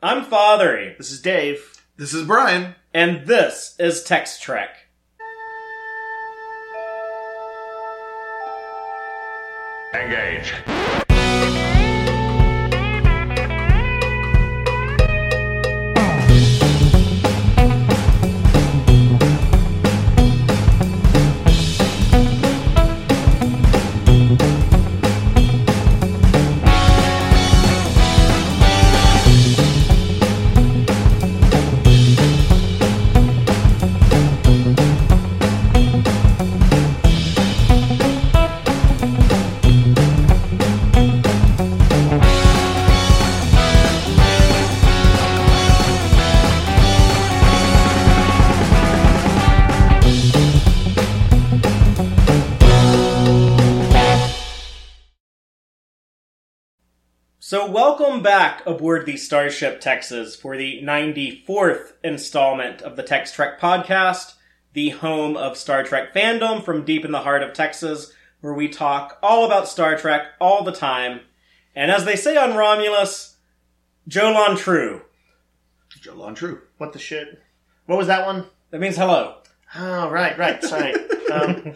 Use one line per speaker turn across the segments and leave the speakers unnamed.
I'm Fathery,
This is Dave.
This is Brian.
and this is Text Trek.
Engage.
So, welcome back aboard the Starship Texas for the 94th installment of the Text Trek podcast, the home of Star Trek fandom from deep in the heart of Texas, where we talk all about Star Trek all the time. And as they say on Romulus, Jolan tru.
Jolan tru.
What the shit? What was that one?
That means hello.
Oh, right, right. Sorry. um,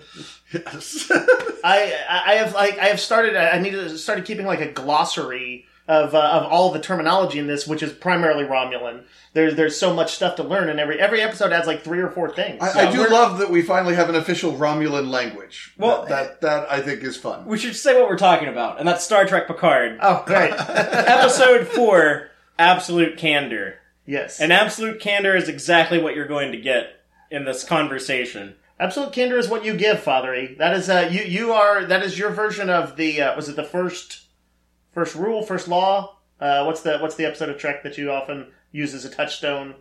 Yes.
I I have like I have started. I need to started keeping like a glossary of uh, of all the terminology in this, which is primarily Romulan. There's there's so much stuff to learn, and every every episode adds like three or four things.
I,
So
I do love that we finally have an official Romulan language.
Well-
that, that that I think is fun.
We should say what we're talking about, and that's Star Trek Picard.
Oh, great.
Episode 4 Absolute Candor.
yes.
And absolute candor is exactly what you're going to get in this conversation.
Absolute candor is what you give, Fathery. That is uh you you are that is your version of the uh, was it the first first rule, first law? Uh, what's the what's the episode of Trek that you often use as a touchstone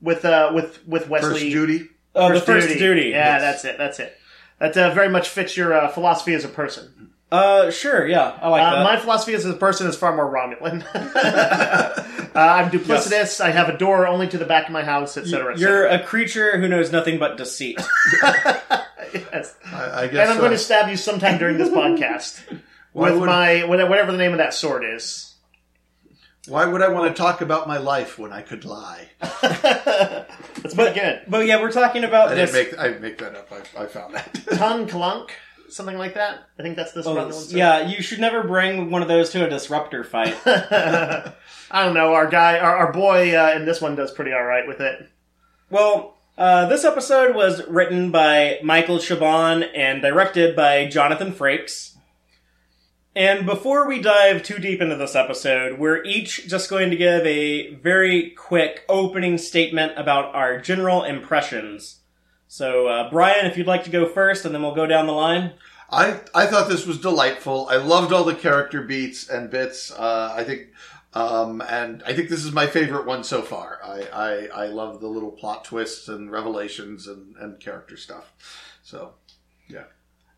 with uh with with Wesley
First duty.
Oh, the first duty.
Yeah, that's it. That's it. That uh, very much fits your uh, philosophy as a person.
Uh, sure, yeah, I like
Uh,
that.
my philosophy as a person is far more Romulan. uh, I'm duplicitous. I have a door only to the back of my house, etc.
You're a creature who knows nothing but deceit.
yes.
I, I guess.
and I'm going
uh,
to stab you sometime during this podcast
why
with
would,
my whatever the name of that sword is.
Why would I want to talk about my life when I could lie?
That's pretty good.
but yeah, we're talking about
I
this.
didn't make. I make that up. I, I found that.
tan qalanq, something like that. I think that's this
Oh,
Romulan sword.
yeah, you should never bring one of those to a disruptor fight.
I don't know. Our guy, our, our boy uh, in this one does pretty all right with it.
well, uh, this episode was written by Michael Chabon and directed by Jonathan Frakes. And before we dive too deep into this episode, we're each just going to give a very quick opening statement about our general impressions. So, uh, Brian, if you'd like to go first, and then we'll go down the line.
I I thought this was delightful. I loved all the character beats and bits. Uh, I think, um, and I think this is my favorite one so far. I I, I love the little plot twists and revelations and, and character stuff. So yeah.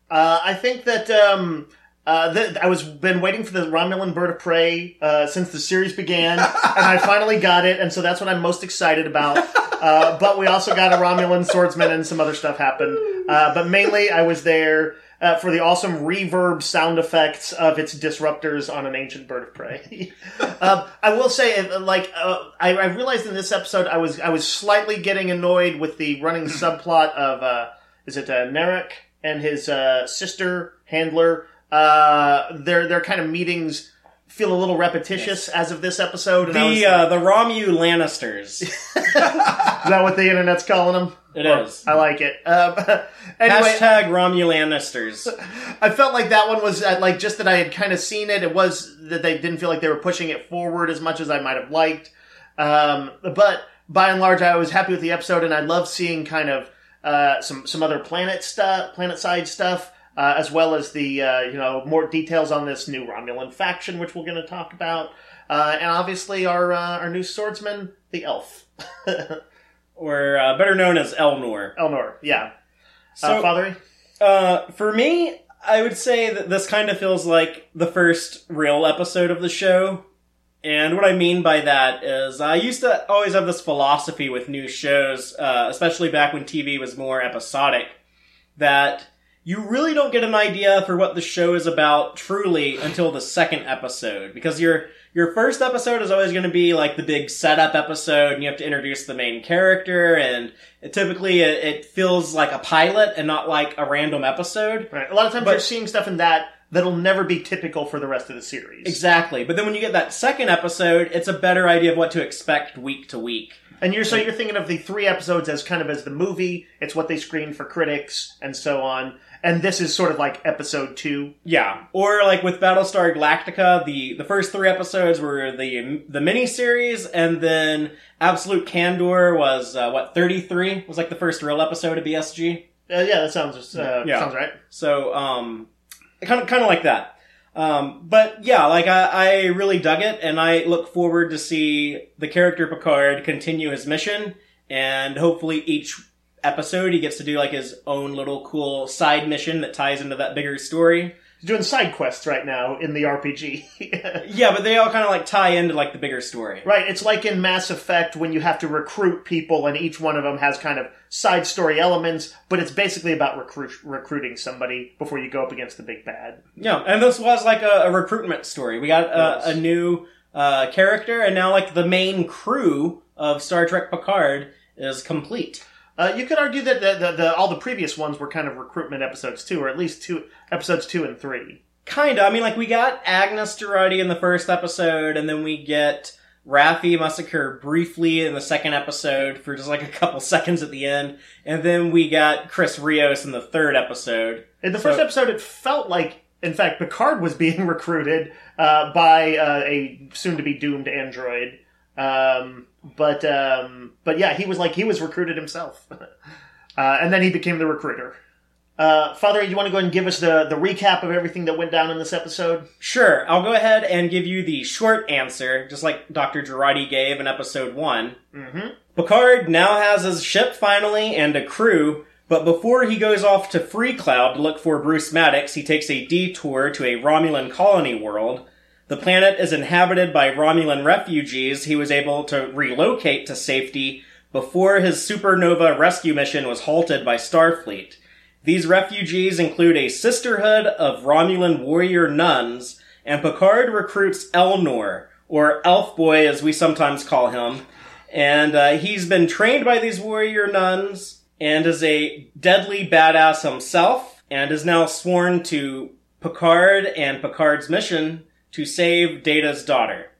Uh, I think that um, uh, th- I was been waiting for the Romulan bird of prey uh, since the series began, and I finally got it, and so that's what I'm most excited about. Uh, but we also got a Romulan swordsman, and some other stuff happened. Uh, but mainly, I was there. Uh, for the awesome reverb sound effects of its disruptors on an ancient bird of prey, um, I will say, like, uh, I, I realized in this episode, I was I was slightly getting annoyed with the running subplot of uh, is it uh, Narek and his uh, sister handler. Uh, their their kind of meetings feel a little repetitious as of this episode. Was
The uh, the Romu Lannisters.
is that what the internet's calling them?
It is.
I like it. Um, anyway,
Hashtag Romu Lannisters.
I felt like that one was uh, like just that I had kind of seen it. It was that they didn't feel like they were pushing it forward as much as I might have liked. Um, but by and large, I was happy with the episode, and I love seeing kind of uh, some some other planet stuff, planet side stuff, uh, as well as the uh, you know more details on this new Romulan faction, which we're going to talk about, uh, and obviously our uh, our new swordsman, the elf,
or uh, better known as Elnor.
Elnor. Yeah,
So,
uh, Fathery.
uh, for me, I would say that this kind of feels like the first real episode of the show. And what I mean by that is, I used to always have this philosophy with new shows, uh, especially back when TV was more episodic, that you really don't get an idea for what the show is about truly until the second episode because you're your first episode is always going to be like the big setup episode, and you have to introduce the main character, and it, typically it, it feels like a pilot and not like a random episode.
Right. A lot of times
But-
you're seeing stuff in that that'll never be typical for the rest of the series.
Exactly. But then when you get that second episode, it's a better idea of what to expect week to week.
And you're so you're thinking of the three episodes as kind of as the movie. It's what they screen for critics and so on. And this is sort of like episode two.
Yeah, or like with Battlestar Galactica, the the first three episodes were the the mini series, and then Absolute Candor was uh, what thirty three was like the first real episode of BSG.
Uh, yeah, that sounds uh,
Yeah.
sounds right.
So um, kind of kind of like that. Um, but yeah, like I, I really dug it, and I look forward to see the character Picard continue his mission, and hopefully each episode he gets to do like his own little cool side mission that ties into that bigger story.
He's doing side quests right now in the RPG.
Yeah, but they all kind of like tie into like the bigger story.
right, it's like in Mass Effect when you have to recruit people, and each one of them has kind of side story elements, but it's basically about recruit, recruiting somebody before you go up against the big bad.
Yeah, and this was like a, a recruitment story. We got a,
Yes.
a new uh, character, and now like the main crew of Star Trek Picard is complete.
Uh, you could argue that the, the, the, all the previous ones were kind of recruitment episodes too, or at least two episodes two and three.
Kinda. I mean, like we got Agnes Jurati in the first episode, and then we get Raffi Musiker briefly in the second episode for just like a couple seconds at the end, and then we got Chris Rios in the third episode.
In the
So-
first episode, it felt like, in fact, Picard was being recruited uh, by uh, a soon-to-be doomed android. Um, but um, but yeah, he was like he was recruited himself, uh, and then he became the recruiter. Uh, Father, you want to go ahead and give us the the recap of everything that went down in this episode?
Sure, I'll go ahead and give you the short answer, just like Dr. Jurati gave in episode one.
Mm-hmm.
Picard now has his ship finally and a crew, but before he goes off to Free Cloud to look for Bruce Maddox, he takes a detour to a Romulan colony world. The planet is inhabited by Romulan refugees. He was able to relocate to safety before his supernova rescue mission was halted by Starfleet. These refugees include a sisterhood of Romulan warrior nuns, and Picard recruits Elnor, or Elf Boy as we sometimes call him, and uh, he's been trained by these warrior nuns and is a deadly badass himself and is now sworn to Picard and Picard's mission to save Data's daughter.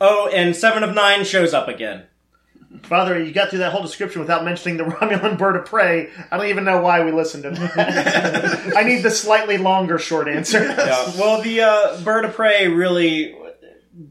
Oh, and Seven of Nine shows up again.
Father, you got through that whole description without mentioning the Romulan bird of prey. I don't even know why we listened to that. I need the slightly longer short answer.
Yeah. Well, the uh, Bird of Prey really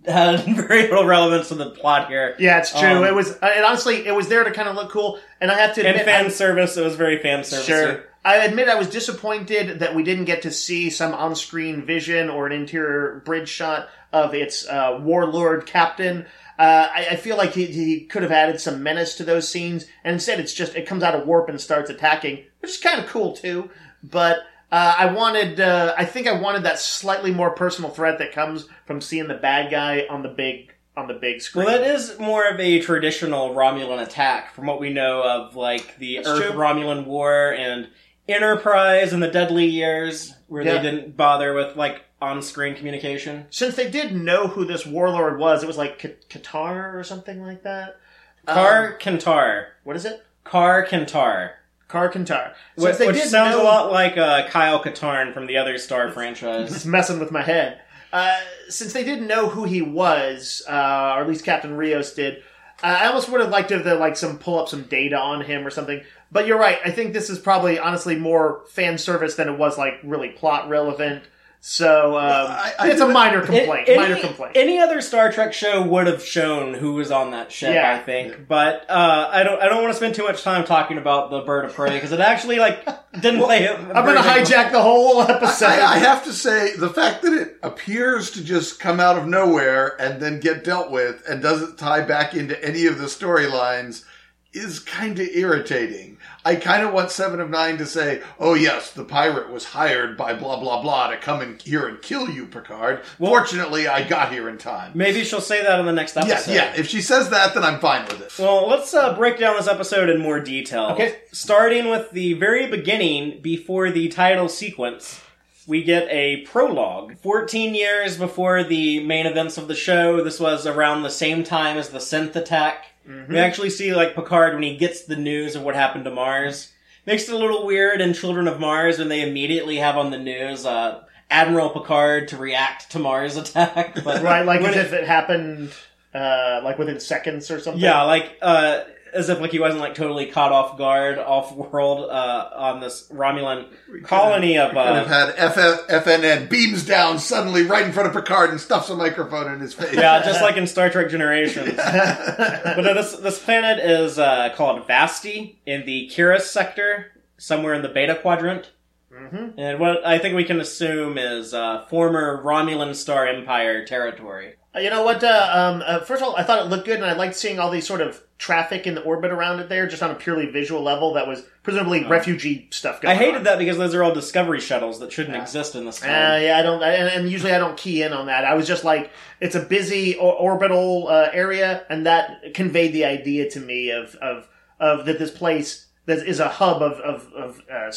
had very little relevance to the plot here.
Yeah, it's true.
Um,
it was, and honestly, it was there to kind of look cool. And I have to
And fan
I-
service, it was very fan service.
Sure. I admit I was disappointed that we didn't get to see some on-screen vision or an interior bridge shot of its uh, warlord captain. Uh, I, I feel like he, he could have added some menace to those scenes, and instead it's just it comes out of warp and starts attacking, which is kind of cool too. But uh, I wanted, uh, I think I wanted that slightly more personal threat that comes from seeing the bad guy on the big on the big screen.
Well, that is more of a traditional Romulan attack from what we know of, like the
That's
Earth
true.
Romulan War and Enterprise and the Deadly Years, where
Yeah.
they didn't bother with like on-screen communication.
Since they did know who this warlord was, it was like K- Qatar or something like that.
Car
Um,
Kantar.
what is it?
Kar Kantar.
Car Qatar.
Which,
they
which
did
sounds
know-
a lot like uh, Kyle Katarn from the other Star franchise.
It's messing with my head. Uh, since they didn't know who he was, uh, or at least Captain Rios did, uh, I almost would have liked to have, like some pull up some data on him or something. But you're right. I think this is probably honestly more fan service than it was like really plot relevant. So um,
I- I
it's a minor complaint.
A-
minor
any,
complaint.
Any other Star Trek show would have shown who was on that ship,
Yeah.
I think. But uh, I don't. I don't want to spend too much time talking about the Bird of Prey because it actually like didn't play. a- a
I'm going to hijack the whole episode.
I, I have to say, the fact that it appears to just come out of nowhere and then get dealt with and doesn't tie back into any of the storylines is kind of irritating. I kind of want Seven of Nine to say, oh yes, the pirate was hired by blah blah blah to come in here and kill you, Picard. Fortunately, I got here in time.
Maybe she'll say that in the next
Yeah,
episode.
yeah. If she says that, then I'm fine with it.
Well, let's uh, break down this episode in more detail.
Okay.
Starting with the very beginning, before the title sequence. we get a prologue. 14 years before the main events of the show, this was around the same time as the synth attack. We actually see, like, Picard when he gets the news of what happened to Mars. Makes it a little weird in Children of Mars when they immediately have on the news, uh, Admiral Picard to react to Mars attack. But
Right, like as
it-
if it happened, uh, like within seconds or something.
Yeah, like uh, as if like he wasn't like totally caught off guard, off world uh, on this Romulan colony of uh,
had FF, FNN beams down suddenly right in front of Picard and stuffs a microphone in his face.
yeah, just like in Star Trek Generations. but no, this this planet is uh, called Vashti in the Kiris sector, somewhere in the Beta Quadrant.
Mhm.
And what I think we can assume is uh, former Romulan Star Empire territory.
Uh, You know what? Uh, um, uh, first of all, I thought it looked good, and I liked seeing all these sort of traffic in the orbit around it there, just on a purely visual level. That was presumably refugee stuff.
Oh. I hated
on.
that because those are all Discovery shuttles that shouldn't
Yeah.
exist in this
Uh, yeah, I don't, I, and, and usually I don't key in on that. I was just like, it's a busy or- orbital uh, area, and that conveyed the idea to me of of of that this place that is a hub of of, of uh,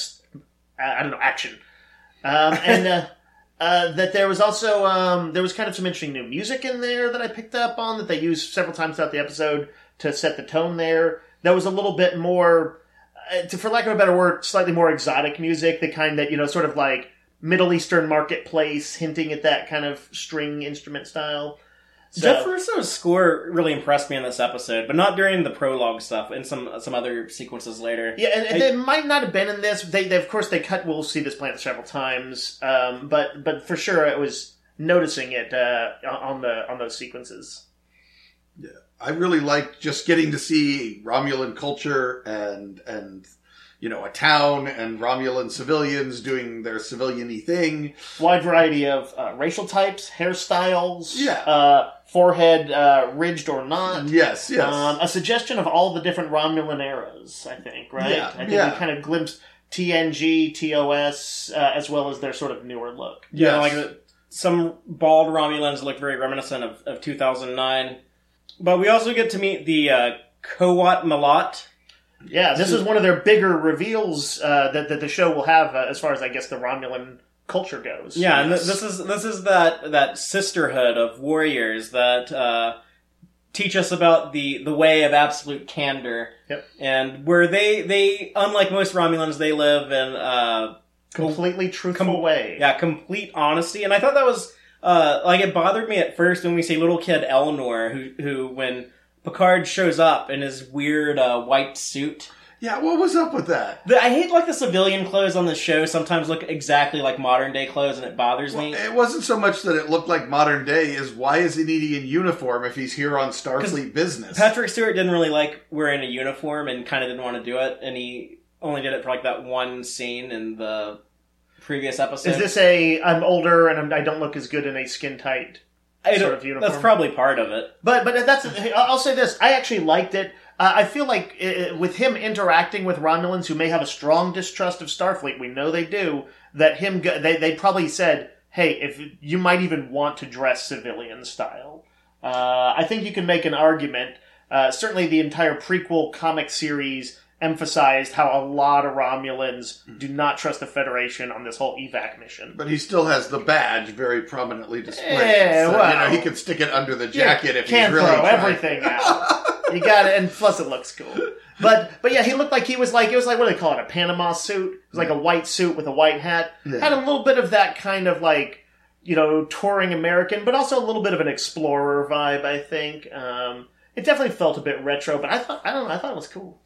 I don't know action, um, and uh, that there was also um, there was kind of some interesting new music in there that I picked up on that they used several times throughout the episode to set the tone there. That was a little bit more, uh, to, for lack of a better word, slightly more exotic music, the kind that you know, sort of like Middle Eastern marketplace, hinting at that kind of string instrument style. So-
Jeff Russo's score really impressed me in this episode, but not during the prologue stuff. In some some other sequences later.
Yeah, and, and
I-
they might not have been in this. They, they of course, they cut. We'll see this planet several times, um, but but for sure, it was noticing it uh, on the on those sequences.
Yeah, I really like just getting to see Romulan culture and and you know a town and Romulan civilians doing their civilian-y thing.
Wide variety of uh, racial types, hairstyles,
Yeah.
uh, forehead uh, ridged or not.
Yes, yes.
Um, a suggestion of all the different Romulan eras, I think, right?
Yeah,
I think
yeah.
we kind of glimpsed TNG, TOS, uh, as well as their sort of newer look.
Yeah,
Yes.
like the, some bald Romulans look very reminiscent of, of 2009. But we also get to meet the uh, Qowat Milat.
Yeah, this is one of their bigger reveals uh, that, that the show will have uh, as far as, I guess, the Romulan culture goes.
Yeah, and th- this is this is that that sisterhood of warriors that uh, teach us about the the way of absolute candor.
Yep.
And where they they unlike most Romulans, they live in uh,
Completely truthful
Com-
way.
yeah complete honesty. And I thought that was uh, like it bothered me at first when we see little kid Elnor, who who when Picard shows up in his weird uh, white suit.
Yeah, what was up with that?
The, I hate like the civilian clothes on the show. Sometimes look exactly like modern day clothes, and it bothers me.
It wasn't so much that it looked like modern day as why isn't he in uniform if he's here on Starfleet business?
Patrick Stewart didn't really like wearing a uniform and kind of didn't want to do it, and he only did it for like that one scene in the previous episode.
Is this a I'm older and I'm, I don't look as good in a skin tight? Sort of uniform?
That's probably part of it.
But but that's I'll say this. I actually liked it. Uh, I feel like with him interacting with Romulans who may have a strong distrust of Starfleet, we know they do. That him go, they they probably said, "Hey, if you might even want to dress civilian style." Uh, I think you can make an argument. Uh, certainly, the entire prequel comic series emphasized how a lot of Romulans do not trust the Federation on this whole evac mission.
but he still has the badge very prominently displayed.
Yeah,
so, you
well.
know, he could stick it under the jacket if he's really
throw
trying.
everything out. you got it, and plus it looks cool. But but yeah, he looked like he was like it was like what do they call it? A Panama suit. It was like a white suit with a white hat.
Yeah.
Had a little bit of that kind of like you know touring American, but also a little bit of an explorer vibe. I think um, it definitely felt a bit retro, but I thought I don't know. I thought it was cool.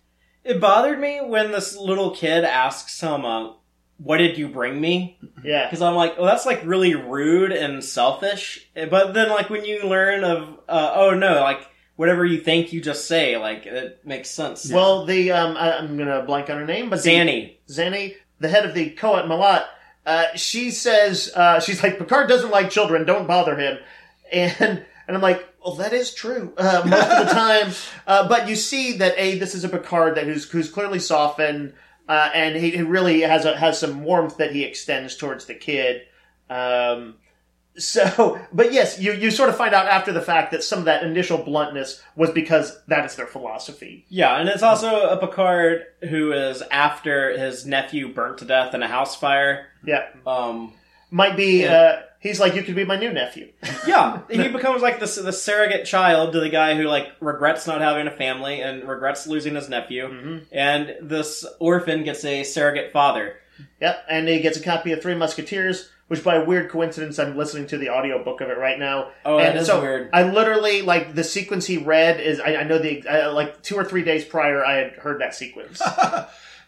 It bothered me when this little kid asks him, uh, "What did you bring me?"
Yeah.
Because I'm like, "Oh, that's like really rude and selfish." But then, like when you learn of, uh, "Oh no," like whatever you think, you just say. Like it makes sense.
Well, the um, I, I'm gonna blank on her name, but the-
Zani.
Zani, the head of the Qowat Milat, uh, she says uh, she's like Picard doesn't like children, don't bother him, and and I'm like, well, that is true uh, most of the time. Uh, but you see that a this is a Picard that who's who's clearly softened, uh, and he, he really has a, has some warmth that he extends towards the kid. Um, so, but yes, you you sort of find out after the fact that some of that initial bluntness was because that is their philosophy.
Yeah, and it's also a Picard who is after his nephew burnt to death in a house fire.
Yeah.
Um,
might be.
Yeah.
Uh, he's like, you could be my new nephew.
Yeah, he becomes like the the surrogate child to the guy who like regrets not having a family and regrets losing his nephew,
Mm-hmm.
and this orphan gets a surrogate father.
Yep, and he gets a copy of Three Musketeers, which by a weird coincidence, I'm listening to the audiobook of it right now.
Oh, that
and
is
so
weird.
I literally like the sequence he read is I, I know the uh, like two or three days prior I had heard that sequence.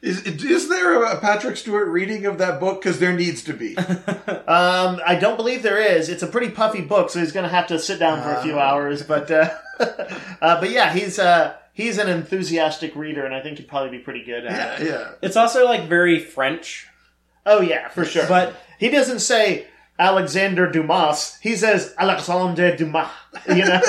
Is, is there a Patrick Stewart reading of that book? Because there needs to be.
um, I don't believe there is. It's a pretty puffy book, so he's going to have to sit down for a few hours. But uh, uh, but yeah, he's uh, he's an enthusiastic reader, and I think he'd probably be pretty good at
yeah,
it.
yeah.
It's also like very French,
Oh yeah, for sure.
but
he doesn't say Alexander Dumas. He says Alexandre Dumas. You know.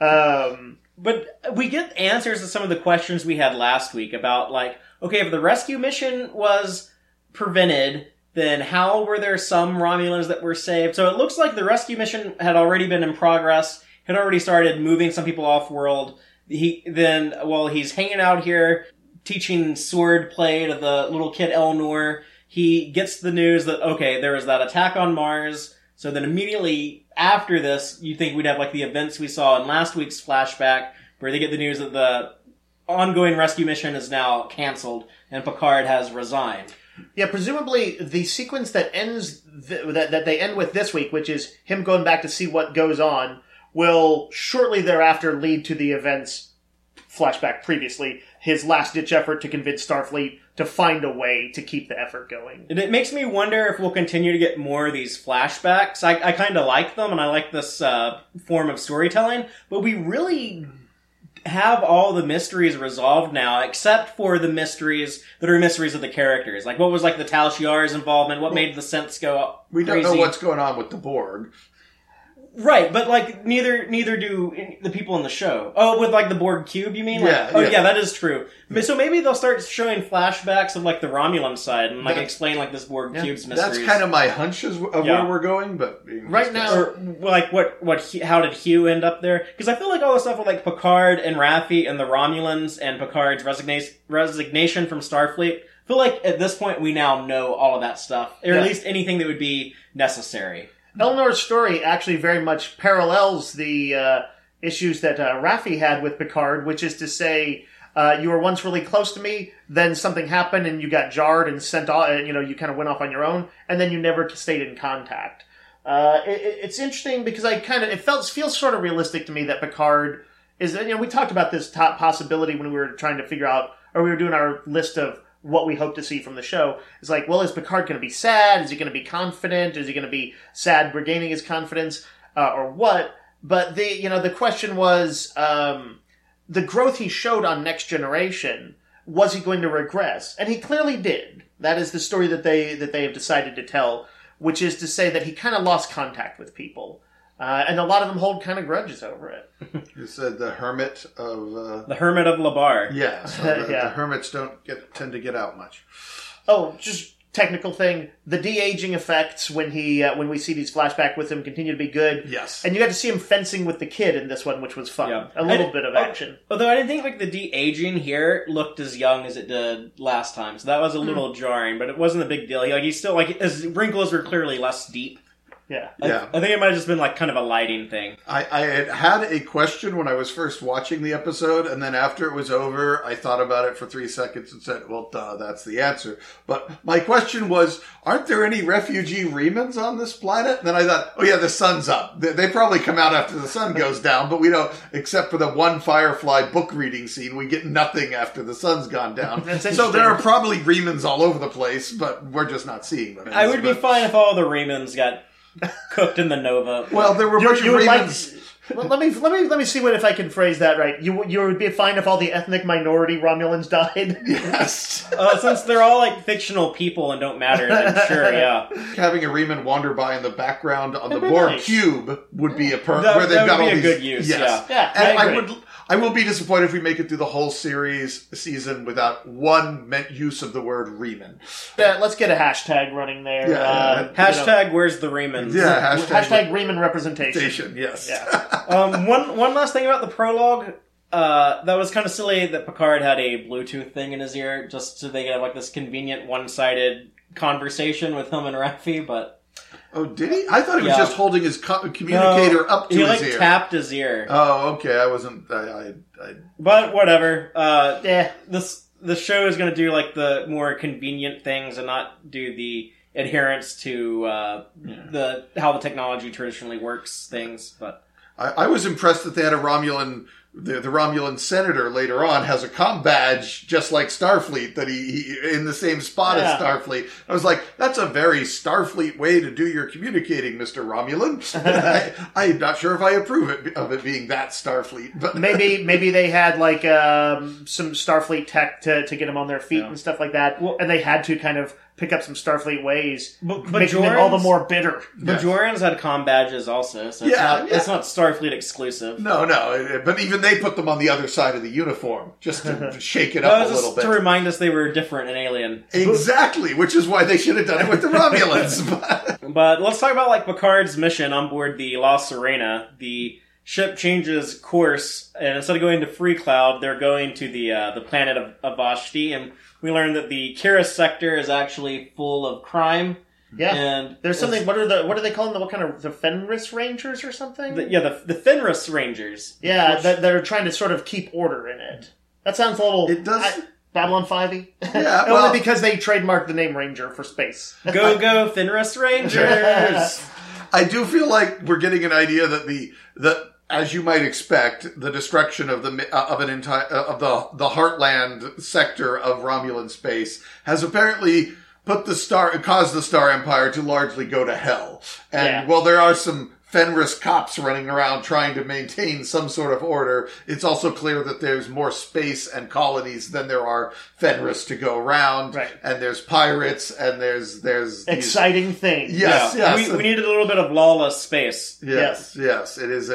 um,
But we get answers to some of the questions we had last week about like, okay, if the rescue mission was prevented, then how were there some Romulans that were saved? So it looks like the rescue mission had already been in progress, had already started moving some people off world. He then, while he's hanging out here teaching sword play to the little kid Elnor, he gets the news that okay, there was that attack on Mars. So then immediately after this, you think we'd have like the events we saw in last week's flashback, where they get the news that the ongoing rescue mission is now canceled and Picard has resigned.
yeah, presumably the sequence that ends th- that that they end with this week, which is him going back to see what goes on, will shortly thereafter lead to the events flashback previously. His last ditch effort to convince Starfleet to find a way to keep the effort going.
And it makes me wonder if we'll continue to get more of these flashbacks. I, I kind of like them, and I like this uh, form of storytelling, but we really have all the mysteries resolved now, except for the mysteries that are mysteries of the characters. Like, what was like the Tal Shiar's involvement? What made the synths go up?
We don't
crazy?
know what's going on with the Borg.
Right, but like neither neither do the people in the show. Oh, with like the Borg cube, you mean? Like,
Yeah,
Oh,
yeah.
yeah. that is true. But So maybe they'll start showing flashbacks of like the Romulan side and like explain like this Borg cube's mysteries.
That's kind of my hunches of
Yeah.
where we're going, but
Right now-
or like what what how did Hugh end up there? Because I feel like all the stuff with like Picard and Raffi and the Romulans and Picard's resignation resignation from Starfleet. I feel like at this point we now know all of that stuff, or
Yeah.
at least anything that would be necessary.
Elnor's story actually very much parallels the uh, issues that uh, Raffi had with Picard, which is to say, uh, you were once really close to me, then something happened and you got jarred and sent off, and you know, you kind of went off on your own, and then you never stayed in contact. Uh, it, it- it's interesting because I kind of it felt feels sort of realistic to me that Picard is. You know, we talked about this top possibility when we were trying to figure out, or we were doing our list of what we hope to see from the show. is like, well, is Picard going to be sad? Is he going to be confident? Is he going to be sad, regaining his confidence, uh, or what? But the you know the question was um, the growth he showed on Next Generation. Was he going to regress? And he clearly did. That is the story that they that they have decided to tell, which is to say that he kind of lost contact with people, uh, and a lot of them hold kind of grudges over it.
You said the hermit of. Uh,
The Hermit of La Barre.
yeah, so the,
Yeah.
the hermits don't get tend to get out much.
Oh, just technical thing. The de aging effects when he uh, when we see these flashback with him continue to be good.
Yes.
And you got to see him fencing with the kid in this one, which was fun.
Yeah.
A little bit of
oh,
action.
Although I didn't think like the de aging here looked as young as it did last time, so that was a little jarring. But it wasn't a big deal. He, like he's still like his wrinkles were clearly less deep.
Yeah.
I-
Yeah.
I, think it might have just been like kind of a lighting thing.
I, I had had a question when I was first watching the episode, and then after it was over, I thought about it for three seconds and said, "Well, duh, that's the answer." But my question was, "Aren't there any refugee Remans on this planet?" And then I thought, "Oh yeah, the sun's up. They, they probably come out after the sun goes down, but we don't. Except for the one Firefly book reading scene, we get nothing after the sun's gone down. So there are probably Remans all over the place, but we're just not seeing them.
I would be fine if all the Remans got cooked in the Nova.
Well, there were a
You,
bunch
you
of
would like. Well, let me let me let me see what if I can phrase that right. You you would be fine if all the ethnic minority Romulans died.
Yes.
uh, since they're all like fictional people and don't matter, then sure, yeah.
having a Reman wander by in the background on the
That'd be
Borg
nice.
cube would be a per
That-
where they've
that would
got
be
all
a
these
good use,
Yes.
yeah. Yeah,
and
I
I, would I will be disappointed if we make it through the whole series season without one meant use of the word Reman.
Yeah, let's get a hashtag running there.
Yeah,
uh,
yeah,
Hashtag where's the Remans?
Yeah,
you
hashtag,
hashtag Reman representation.
Yes.
Yeah.
um, one one last thing about the prologue. Uh, that was kind of silly that Picard had a Bluetooth thing in his ear just so they could have like this convenient one-sided conversation with him and Raffi. But
Oh, did he? I thought he was
Yeah.
just holding his co- communicator
No,
up to
he
his
like
ear.
tapped his ear.
Oh, okay. I wasn't. I. I, I
but whatever. Uh,
Yeah.
this the show is going to do like the more convenient things and not do the adherence to uh, the how the technology traditionally works things. But
I, I was impressed that they had a Romulan. The, the Romulan senator later on has a com badge just like Starfleet that he, he in the same spot
Yeah.
as Starfleet. I was like, that's a very Starfleet way to do your communicating, Mister Romulan. I, I'm not sure if I approve it, of it being that Starfleet, but
maybe maybe they had like um, some Starfleet tech to, to get them on their feet
Yeah.
and stuff like that,
Well-
and they had to kind of pick up some Starfleet ways,
But-
making them all the more bitter.
Bajorans had com badges also, so it's,
Yeah,
not,
yeah.
it's not Starfleet exclusive.
no, no. But even they put them on the other side of the uniform just to shake it
That
up
was
a little
just
bit.
to remind us they were different and alien.
Exactly, which is why they should have done it with the Romulans. But-
But let's talk about like Picard's mission on board the La Sirena. The ship changes course, and instead of going to Free Cloud, they're going to the uh, the planet of, of Vashti, and we learn that the Kira sector is actually full of crime.
Yeah,
and
there's something. What are the what are they calling the what kind of the Fenris Rangers or something?
The, yeah, the the Fenris Rangers.
yeah,
Which-
that they're trying to sort of keep order in it. That sounds a little.
It does-
I- Babylon Five y.
Yeah, well-
only because they trademarked the name Ranger for space.
Go go Fenris Rangers.
I do feel like we're getting an idea that the that as you might expect, the destruction of the uh, of an entire uh, of the the heartland sector of Romulan space has apparently put the star caused the Star Empire to largely go to hell. And
Yeah.
while there are some Fenris cops running around trying to maintain some sort of order, it's also clear that there's more space and colonies than there are Fenris to go around.
Right.
And there's pirates and there's there's these-
Exciting thing.
Yes,
Yeah,
yes.
we, we needed a little bit of lawless space.
Yes, yes, it is a,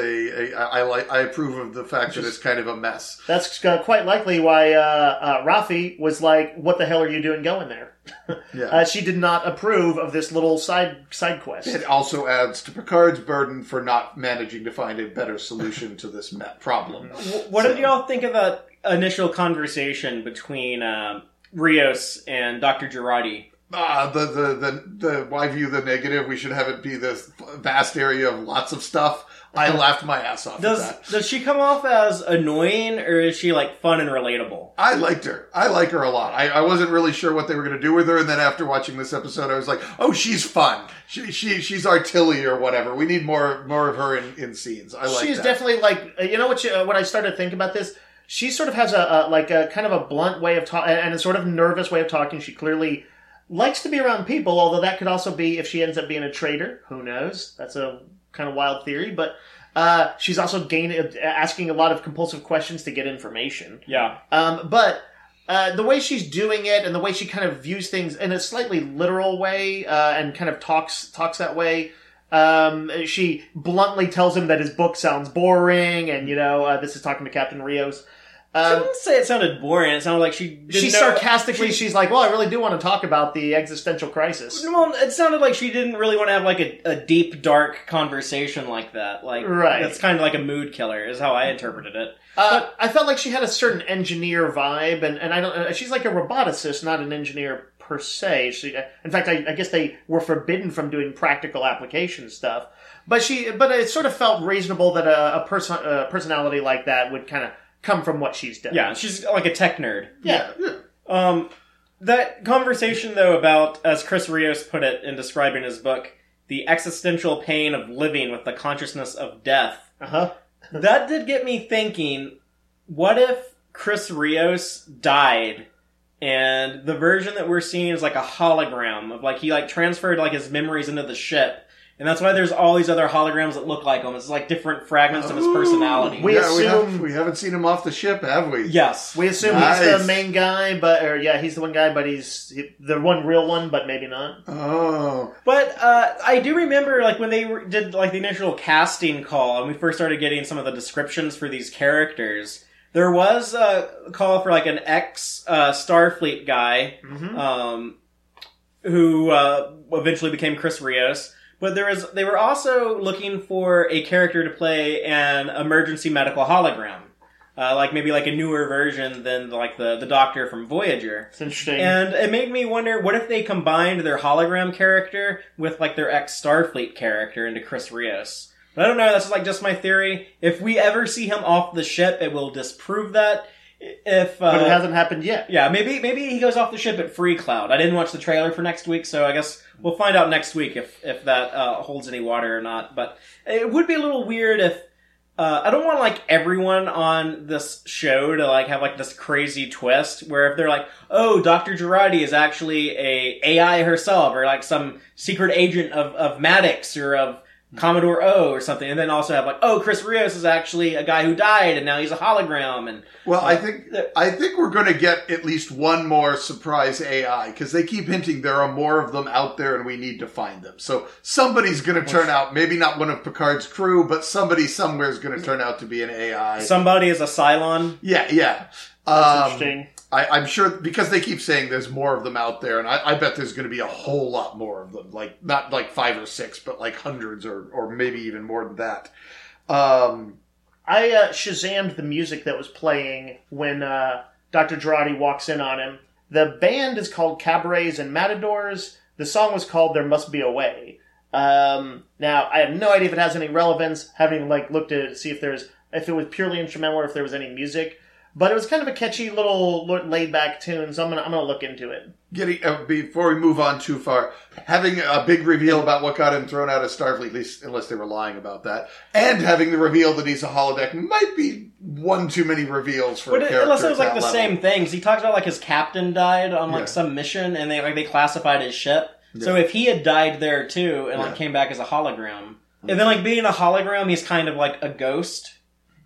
a. I I like. I approve of the fact that it's kind of a mess.
That's uh, quite likely why uh, uh, Raffi was like, "What the hell are you doing going there?"
Yeah.
Uh, she did not approve of this little side side quest.
it also adds to Picard's burden for not managing to find a better solution to this me- problem.
Wh- What did y'all think of that initial conversation between um Rios and Dr. Jurati?
Ah, the, the the the why view the negative? We should have it be this vast area of lots of stuff. I laughed my ass off
Does does she come off as annoying or is she like fun and relatable?
I liked her. I like her a lot. I, I wasn't really sure what they were going to do with her, and then after watching this episode, I was like, "Oh, she's fun. She, she she's artillery or whatever. We need more more of her in, in scenes." I like
She's
that.
definitely like uh, you know what? She, uh, when I started to think about this, she sort of has a, a like a kind of a blunt way of talking and a sort of nervous way of talking. She clearly likes to be around people, although that could also be if she ends up being a traitor. Who knows? That's a kind of wild theory, but. Uh, she's also gaining, asking a lot of compulsive questions to get information.
Yeah.
Um, but uh, the way she's doing it and the way she kind of views things in a slightly literal way uh, and kind of talks talks that way. Um, she bluntly tells him that his book sounds boring, and you know uh, this is talking to Captain Rios. Um,
didn't say it sounded boring. It sounded like she. Didn't
she
know-
sarcastically,
she-
she's like, "Well, I really do want to talk about the existential crisis."
Well, it sounded like she didn't really want to have like a, a deep, dark conversation like that. Like,
Right.
That's kind of like a mood killer, is how I interpreted it.
Uh, I felt like she had a certain engineer vibe, and, and I don't. Uh, she's like a roboticist, not an engineer per se. She, in fact, I, I guess they were forbidden from doing practical application stuff. But she, but it sort of felt reasonable that a, a person, a personality like that would kind of come from what she's done.
Yeah, she's like a tech nerd.
yeah.
yeah.
Um, that conversation, though, about, as Chris Rios put it in describing his book, the existential pain of living with the consciousness of death,
Uh huh.
that did get me thinking what if Chris Rios died and the version that we're seeing is like a hologram of like he like transferred like his memories into the ship and that's why there's all these other holograms that look like him it's like different fragments of his personality
We
yeah, we,
assume-
have, we haven't seen him off the ship, have we?
yes
We assume he's
Nice.
the main guy, but or yeah, he's the one guy, but he's he- the one real one, but maybe not.
Oh,
But uh, I do remember, like when they were- did like the initial casting call, and we first started getting some of the descriptions for these characters. There was a call for like an ex uh, Starfleet guy,
Mhm.
um, who uh, eventually became Chris Rios. But there was they were also looking for a character to play an emergency medical hologram. uh, like maybe like a newer version than like the the Doctor from Voyager.
It's interesting.
And it made me wonder, what if they combined their hologram character with like their ex Starfleet character into Chris Rios? But I don't know. That's like just my theory. If we ever see him off the ship, it will disprove that. If uh,
but it hasn't happened yet.
yeah, maybe maybe he goes off the ship at Free Cloud. I didn't watch the trailer for next week, so I guess we'll find out next week if if that uh, holds any water or not. But it would be a little weird if uh, I don't want like everyone on this show to like have like this crazy twist where if they're like, oh, Doctor Jurati is actually a AI herself or like some secret agent of of Maddox or of Mm-hmm. Commodore O or something, and then also have like, oh, Chris Rios is actually a guy who died and now he's a hologram and
Well, I uh, think I think we're going to get at least one more surprise AI because they keep hinting there are more of them out there and we need to find them. So somebody's going to turn out, maybe not one of Picard's crew, but somebody somewhere is going to turn out to be an AI.
somebody is a Cylon.
yeah, yeah.
That's
Um,
interesting.
I, I'm sure because they keep saying there's more of them out there, and I, I bet there's going to be a whole lot more of them. Like not like five or six, but like hundreds or or maybe even more than that. Um,
I uh, shazammed the music that was playing when uh, Dr. Jurati walks in on him. The band is called Cabarets and Matadors. The song was called "There Must Be a Way." Um, now, I have no idea if it has any relevance. Haven't even like looked to see if there's if it was purely instrumental or if there was any music. But it was kind of a catchy little laid back tune, so I'm gonna I'm gonna look into it.
getting uh, before we move on too far, having a big reveal about what got him thrown out of Starfleet, at least unless they were lying about that, and having the reveal that he's a holodeck might be one too many reveals for
But
a
it,
character.
unless it was like the
level.
same things. He talks about like his captain died on like
Yeah.
some mission, and they like they classified his ship. So if he had died there too, and like
Yeah.
came back as a hologram, and then like being a hologram, he's kind of like a ghost,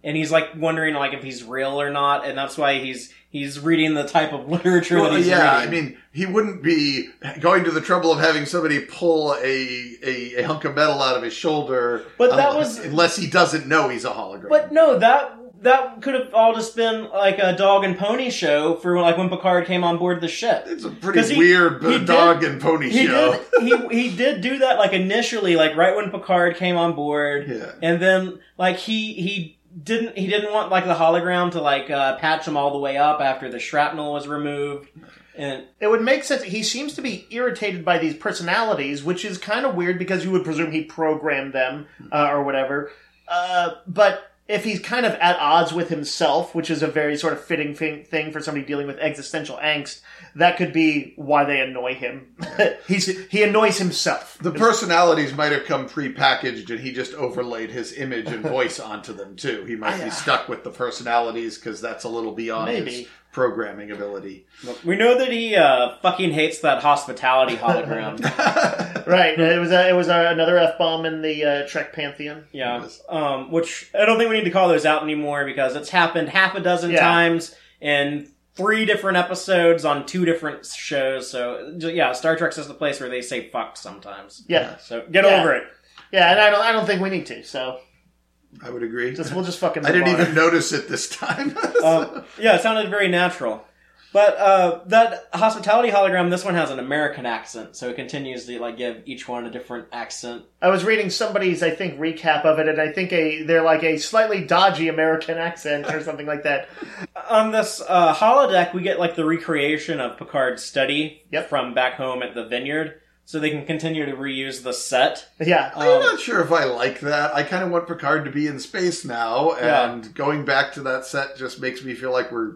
and he's like wondering like if he's real or not, and that's why he's he's reading the type of literature
Well,
that he's
yeah, I mean, he wouldn't be going to the trouble of having somebody pull a, a, a hunk of metal out of his shoulder.
But that
unless-
was-
unless he doesn't know he's a hologram.
But no, that that could have all just been like a dog and pony show for like when Picard came on board the ship.
it's a pretty
he-
weird
he did-
dog and pony
he
show.
did he he did do that like initially like right when Picard came on board
Yeah.
and then like he he didn't he didn't want like the hologram to like uh, patch him all the way up after the shrapnel was removed and
It would make sense. He seems to be irritated by these personalities, which is kind of weird because you would presume he programmed them uh, or whatever. Uh, but if he's kind of at odds with himself, which is a very sort of fitting thing, thing for somebody dealing with existential angst, that could be why they annoy him. He's he annoys himself.
The personalities might have come pre-packaged, and he just overlaid his image and voice onto them too. He might be stuck with the personalities because that's a little beyond his programming ability.
we know that he uh, fucking hates that hospitality hologram
Right. It was a, it was a, another f bomb in the uh, Trek pantheon.
yeah um, which I don't think we need to call those out anymore because it's happened half a dozen
Yeah.
times in three different episodes on two different shows so yeah Star Trek's is the place where they say fuck sometimes
Yeah.
so get
Yeah.
over it
Yeah, and I don't I don't think we need to. So
I would agree.
just we'll just fucking.
I didn't
on.
even notice it this time.
Um, yeah, it sounded very natural. But uh, that hospitality hologram, this one has an American accent, so it continues to like give each one a different accent.
I was reading somebody's, I think, recap of it, and I think a they're like a slightly dodgy American accent or something like that.
On this uh, holodeck, we get like the recreation of Picard's study
Yep.
from back home at the vineyard, so they can continue to reuse the set.
Yeah,
I'm
Um,
not sure if I like that. I kind of want Picard to be in space now,
Yeah.
and going back to that set just makes me feel like we're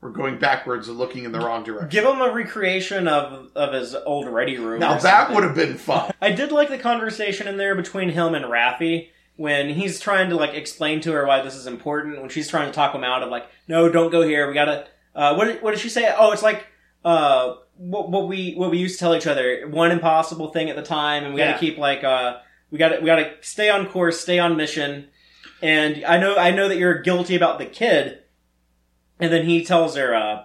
we're going backwards and looking in the wrong direction.
Give him a recreation of of his old ready room.
now that would have been fun.
I did like the conversation in there between him and Raffi when he's trying to like explain to her why this is important. When she's trying to talk him out of like, no, don't go here. We gotta. Uh, what did, what did she say? Oh, it's like uh, what, what we what we used to tell each other. One impossible thing at the time, and we gotta keep like uh, we gotta we gotta stay on course, stay on mission. And I know I know that you're guilty about the kid. And then he tells her, uh,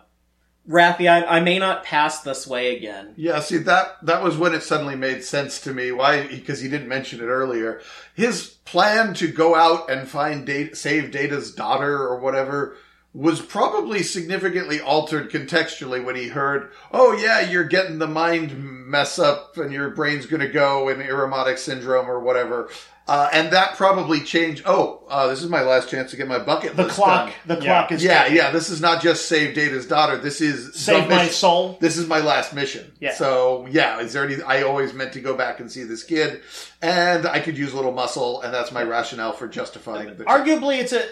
I, I may not pass this way again.
Yeah, see that that was when it suddenly made sense to me. Why? Because he didn't mention it earlier. His plan to go out and find data, save Data's daughter or whatever was probably significantly altered contextually when he heard, "Oh yeah, you're getting the mind mess up and your brain's going to go in Irumodic syndrome or whatever. Uh, and that probably changed. Oh, uh, this is my last chance to get my bucket
The
list
clock,
done.
the
Yeah.
clock is
Yeah,
ticking.
yeah. This is not just save Data's daughter. This is
Save my soul.
This is my last mission.
Yeah.
So yeah, is there any? I always meant to go back and see this kid, and I could use a little muscle, and that's my rationale for justifying the.
Arguably, it's a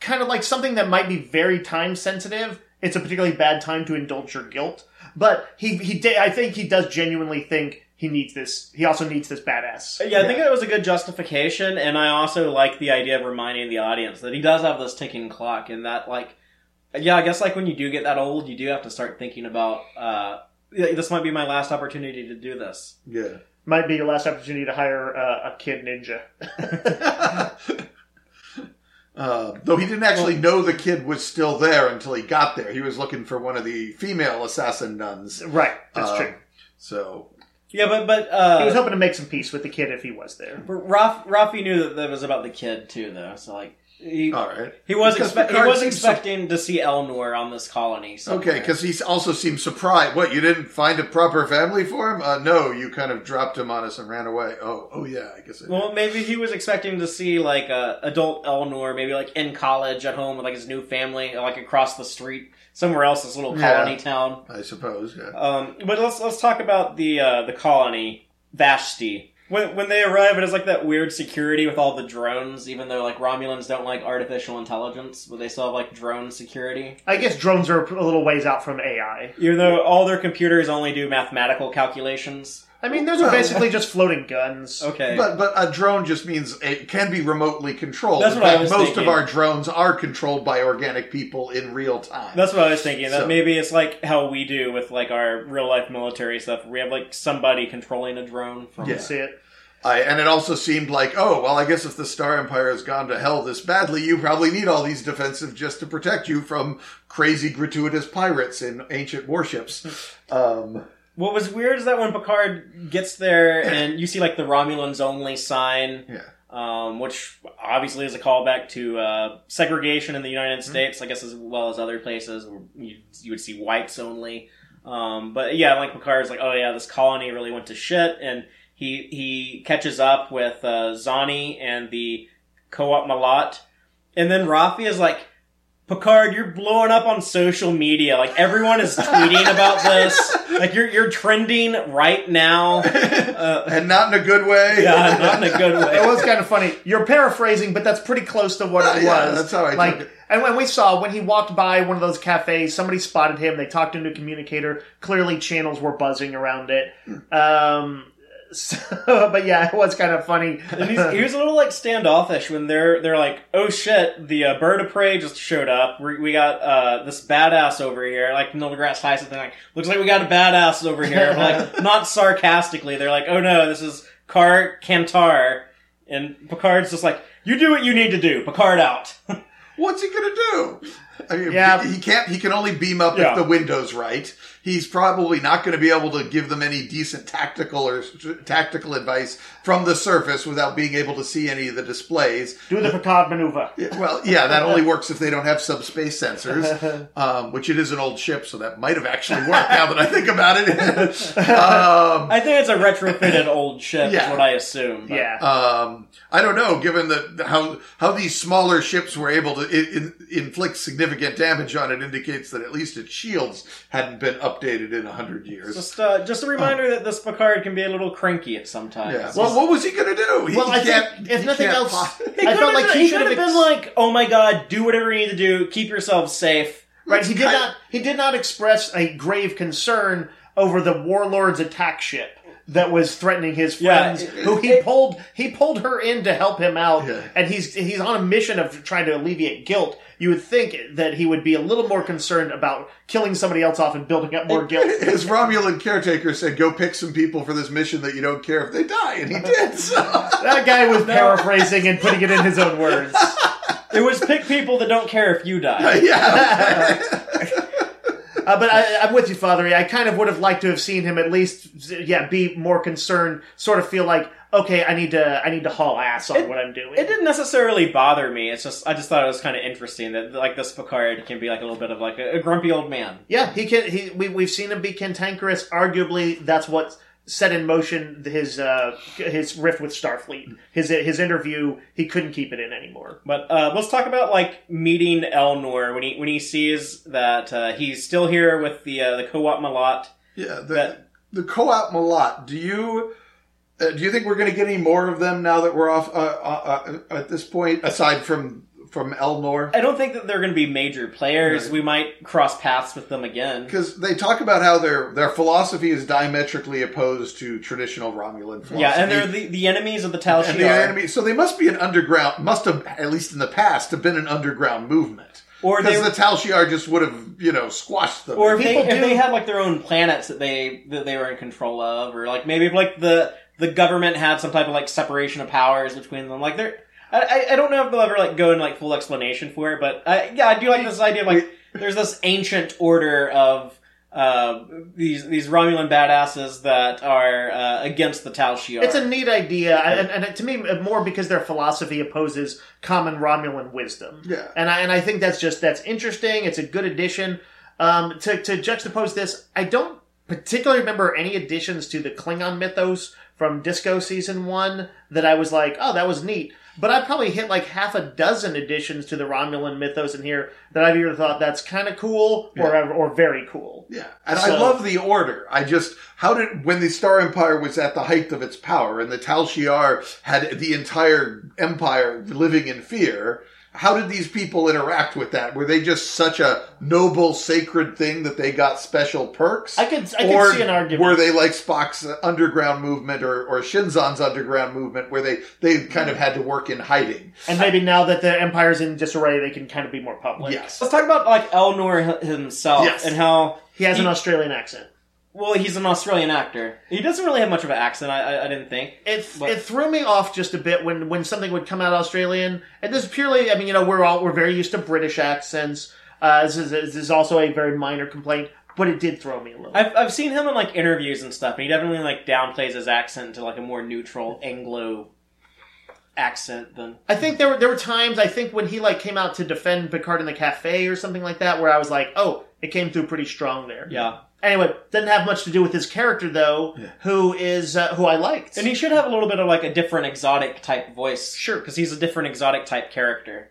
kind of like something that might be very time sensitive. It's a particularly bad time to indulge your guilt, but he he did. I think he does genuinely think he needs this. He also needs this badass.
Yeah, I think it was a good justification, and I also like the idea of reminding the audience that he does have this ticking clock, and that like, yeah, I guess like when you do get that old, you do have to start thinking about, uh, this might be my last opportunity to do this.
yeah.
Might be your last opportunity to hire uh, a kid ninja.
Uh, though he didn't actually know the kid was still there until he got there. He was looking for one of the female assassin nuns.
right, that's
Um,
true.
So
Yeah, but but uh,
He was hoping to make some peace with the kid if he was there.
but Raf, Raffi knew that that was about the kid too, though. So like, he
all right.
he was expe- he was expecting to see Elnor on this colony. somewhere.
Okay, because he also seemed surprised. What you didn't find a proper family for him? Uh, no, you kind of dropped him on us and ran away. Oh, oh yeah, I guess. I.
Well, maybe he was expecting to see like uh, adult Elnor, maybe like in college at home with like his new family, like across the street somewhere else, this little
Yeah.
colony town.
I suppose. Yeah.
Um, but let's let's talk about the uh, the colony Vashti. When when they arrive, it is like that weird security with all the drones. Even though like Romulans don't like artificial intelligence, but they still have like drone security.
I guess drones are a little ways out from AI.
Even though all their computers only do mathematical calculations.
I mean, those are basically just floating guns.
Okay.
But but a drone just means it can be remotely controlled.
That's what I
fact,
was
most
thinking.
of our drones are controlled by organic people in real time.
That's what I was thinking. That
So-
maybe it's like how we do with like our real life military stuff. We have like somebody controlling a drone from.
Yeah.
See it?
I, and it also seemed like, oh, well, I guess if the Star Empire has gone to hell this badly, you probably need all these defensive just to protect you from crazy, gratuitous pirates in ancient warships. Um,
What was weird is that when Picard gets there and you see like the Romulans only sign,
yeah.
um, which obviously is a callback to uh, segregation in the United
Mm-hmm.
States, I guess as well as other places where you, you would see whites only. Um, but yeah, like Picard's like, oh yeah, this colony really went to shit, and he he catches up with uh, Zani and the Qowat Milat, and then Raffi is like. Picard, you're blowing up on social media. Like everyone is tweeting about this. Like you're you're trending right now. Uh,
And not in a good way.
yeah, not in a good way.
It was kind of funny. You're paraphrasing, but that's pretty close to what it
Yeah,
was.
that's how I
like.
took it.
And when we saw when he walked by one of those cafes, somebody spotted him. They talked into a communicator. Clearly, channels were buzzing around it. Um, so, but yeah, it was kind of funny.
And he's, he was a little like standoffish when they're they're like, oh shit, the uh, bird of prey just showed up. We, we got uh, this badass over here. Like Neil deGrasse Tyson, thing, like looks like we got a badass over here. But, like not sarcastically, they're like, oh no, this is Kar Kantar," and Picard's just like, you do what you need to do. Picard out.
What's he gonna do? I mean,
Yeah.
he, he can't. He can only beam up
Yeah.
if the window's right. He's probably not going to be able to give them any decent tactical or tactical advice from the surface without being able to see any of the displays.
Do the Picard maneuver.
Well, yeah, that only works if they don't have subspace sensors, um, which it is an old ship, so that might have actually worked. now that I think about it, um,
I think it's a retrofitted old ship.
Yeah.
Is what I assume. but-
Yeah.
um, I don't know. Given the how how these smaller ships were able to i in, inflict significant damage on it, indicates that at least its shields hadn't been updated in a hundred years.
Just, uh, just a reminder that this Picard can be a little cranky at sometimes.
yeah. Well, what was he going to do? He,
Well, I think
can't-
if nothing else-
pos-
I felt like he
he
should
could
have
have
ex-
been like, "Oh my god, do whatever you need to do. Keep yourself safe."
Right. He did not. He did not express a grave concern over the warlord's attack ship that was threatening his
Yeah,
friends.
it-
who he
it-
pulled. He pulled her in to help him out,
Yeah.
and he's he's on a mission of trying to alleviate guilt. You would think that he would be a little more concerned about killing somebody else off and building up more guilt.
His Romulan caretaker said, "Go pick some people for this mission that you don't care if they die," and he did. So.
That guy was paraphrasing and putting it in his own words.
It was pick people that don't care if you die.
yeah.
Uh, but I, I'm with you, Father. I kind of would have liked to have seen him at least, yeah, be more concerned. Sort of feel like, okay, I need to, I need to haul ass on
It-
what I'm doing.
It didn't necessarily bother me. It's just I just thought it was kind of interesting that like this Picard can be like a little bit of like a, a grumpy old man.
Yeah, he can. He we we've seen him be cantankerous. Arguably, that's what set in motion his uh, his rift with Starfleet. His his interview, he couldn't keep it in anymore.
But uh, let's talk about like meeting Elnor when he when he sees that uh, he's still here with the uh, the Qowat Milat.
Yeah, the
That-
the Qowat Milat. Do you uh, do you think we're going to get any more of them now that we're off uh, uh, uh, at this point? Aside from from Elnor,
I don't think that they're going to be major players.
Right.
We might cross paths with them again.
because they talk about how their their philosophy is diametrically opposed to traditional Romulan philosophy.
Yeah, and they're the, the enemies of the Tal Shiar.
enemy. So they must be an underground. Must have at least in the past have been an underground movement.
Or
Because the Tal Shiar just would have you know squashed them.
or if they, if they had like their own planets that they that they were in control of, or like maybe if like the the government had some type of like separation of powers between them. Like they're I, I- I don't know if they'll ever like go in like full explanation for it, but I, yeah, I do like this idea of like there's this ancient order of uh, these these Romulan badasses that are uh, against the Tal Shiar.
It's a neat idea, and, and to me, more because their philosophy opposes common Romulan wisdom.
Yeah.
and I and I think that's just that's interesting. It's a good addition. Um, to to juxtapose this, I don't particularly remember any additions to the Klingon mythos from Disco season one that I was like, oh, that was neat. But I probably hit like half a dozen additions to the Romulan mythos in here that I've either thought that's kind of cool or or very cool.
Yeah, and I love the order. I just how did when the Star Empire was at the height of its power and the Tal Shiar had the entire empire living in fear. How did these people interact with that? Were they just such a noble, sacred thing that they got special perks?
I could I could see an argument.
were they like Spock's underground movement or, or Shinzon's underground movement, where they they kind of had to work in hiding?
and maybe now that the empire's in disarray, they can kind of be more public.
Yes,
Let's talk about like Elnor h- himself
Yes.
and how
He has an Australian accent.
Well he's an Australian actor. He doesn't really have much of an accent. I, I, I didn't think.
It,
But-
it threw me off just a bit when, when something would come out Australian. And this is purely, I mean, you know, we're all we're very used to British accents. Uh, this, is, this is also a very minor complaint, but it did throw me a little.
I've I've seen him in like interviews and stuff, and he definitely like downplays his accent to like a more neutral Anglo accent than
I think there were there were times I think when he like came out to defend Picard in the cafe or something like that, where I was like, oh, it came through pretty strong there.
yeah.
Anyway, doesn't have much to do with his character though, Yeah. who is uh, who I liked.
And he should have a little bit of like a different exotic type voice,
Sure.
because he's a different exotic type character.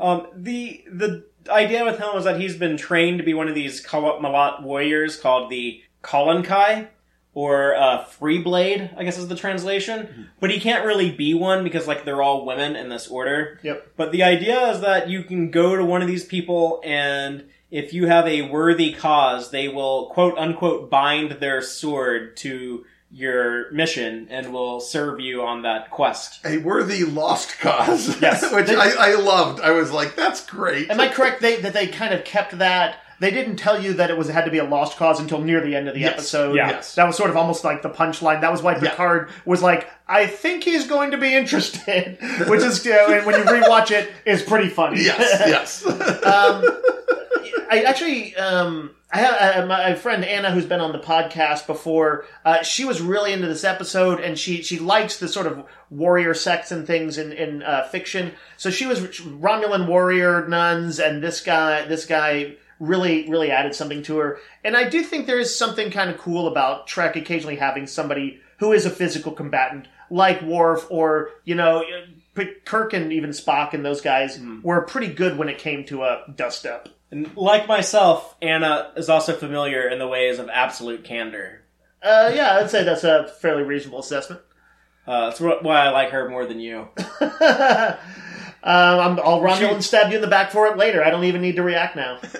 Um, the the idea with him is that he's been trained to be one of these Qowat Milat warriors called the qalankhkai, or uh, Free Blade, I guess is the translation. But he can't really be one because like they're all women in this order.
Yep.
But the idea is that you can go to one of these people and if you have a worthy cause, they will quote unquote bind their sword to your mission and will serve you on that quest.
a worthy lost cause.
Yes.
which I, I loved. I was like, that's great.
Am I correct they, that they kind of kept that? They didn't tell you that it was it had to be a lost cause until near the end of the
Yes.
episode.
Yeah.
Yes.
That was sort of almost like the punchline. That was why Picard was like, "I think he's going to be interested," which is uh, and when you rewatch it, is pretty funny.
yes, yes.
um, I actually, um, I have uh, my friend Anna, who's been on the podcast before. Uh, she was really into this episode, and she she likes the sort of warrior sex and things in in uh, fiction. So she was Romulan warrior nuns, and this guy, this guy. Really, really added something to her, and I do think there is something kind of cool about Trek occasionally having somebody who is a physical combatant, like Worf, or you know, Kirk and even Spock and those guys were pretty good when it came to a dust up.
And like myself, Anna is also familiar in the ways of absolute candor.
Uh, yeah, I'd say that's a fairly reasonable assessment.
Uh, that's why I like her more than you.
um, I'm, I'll Romulan stab you in the back for it later. I don't even need to react now.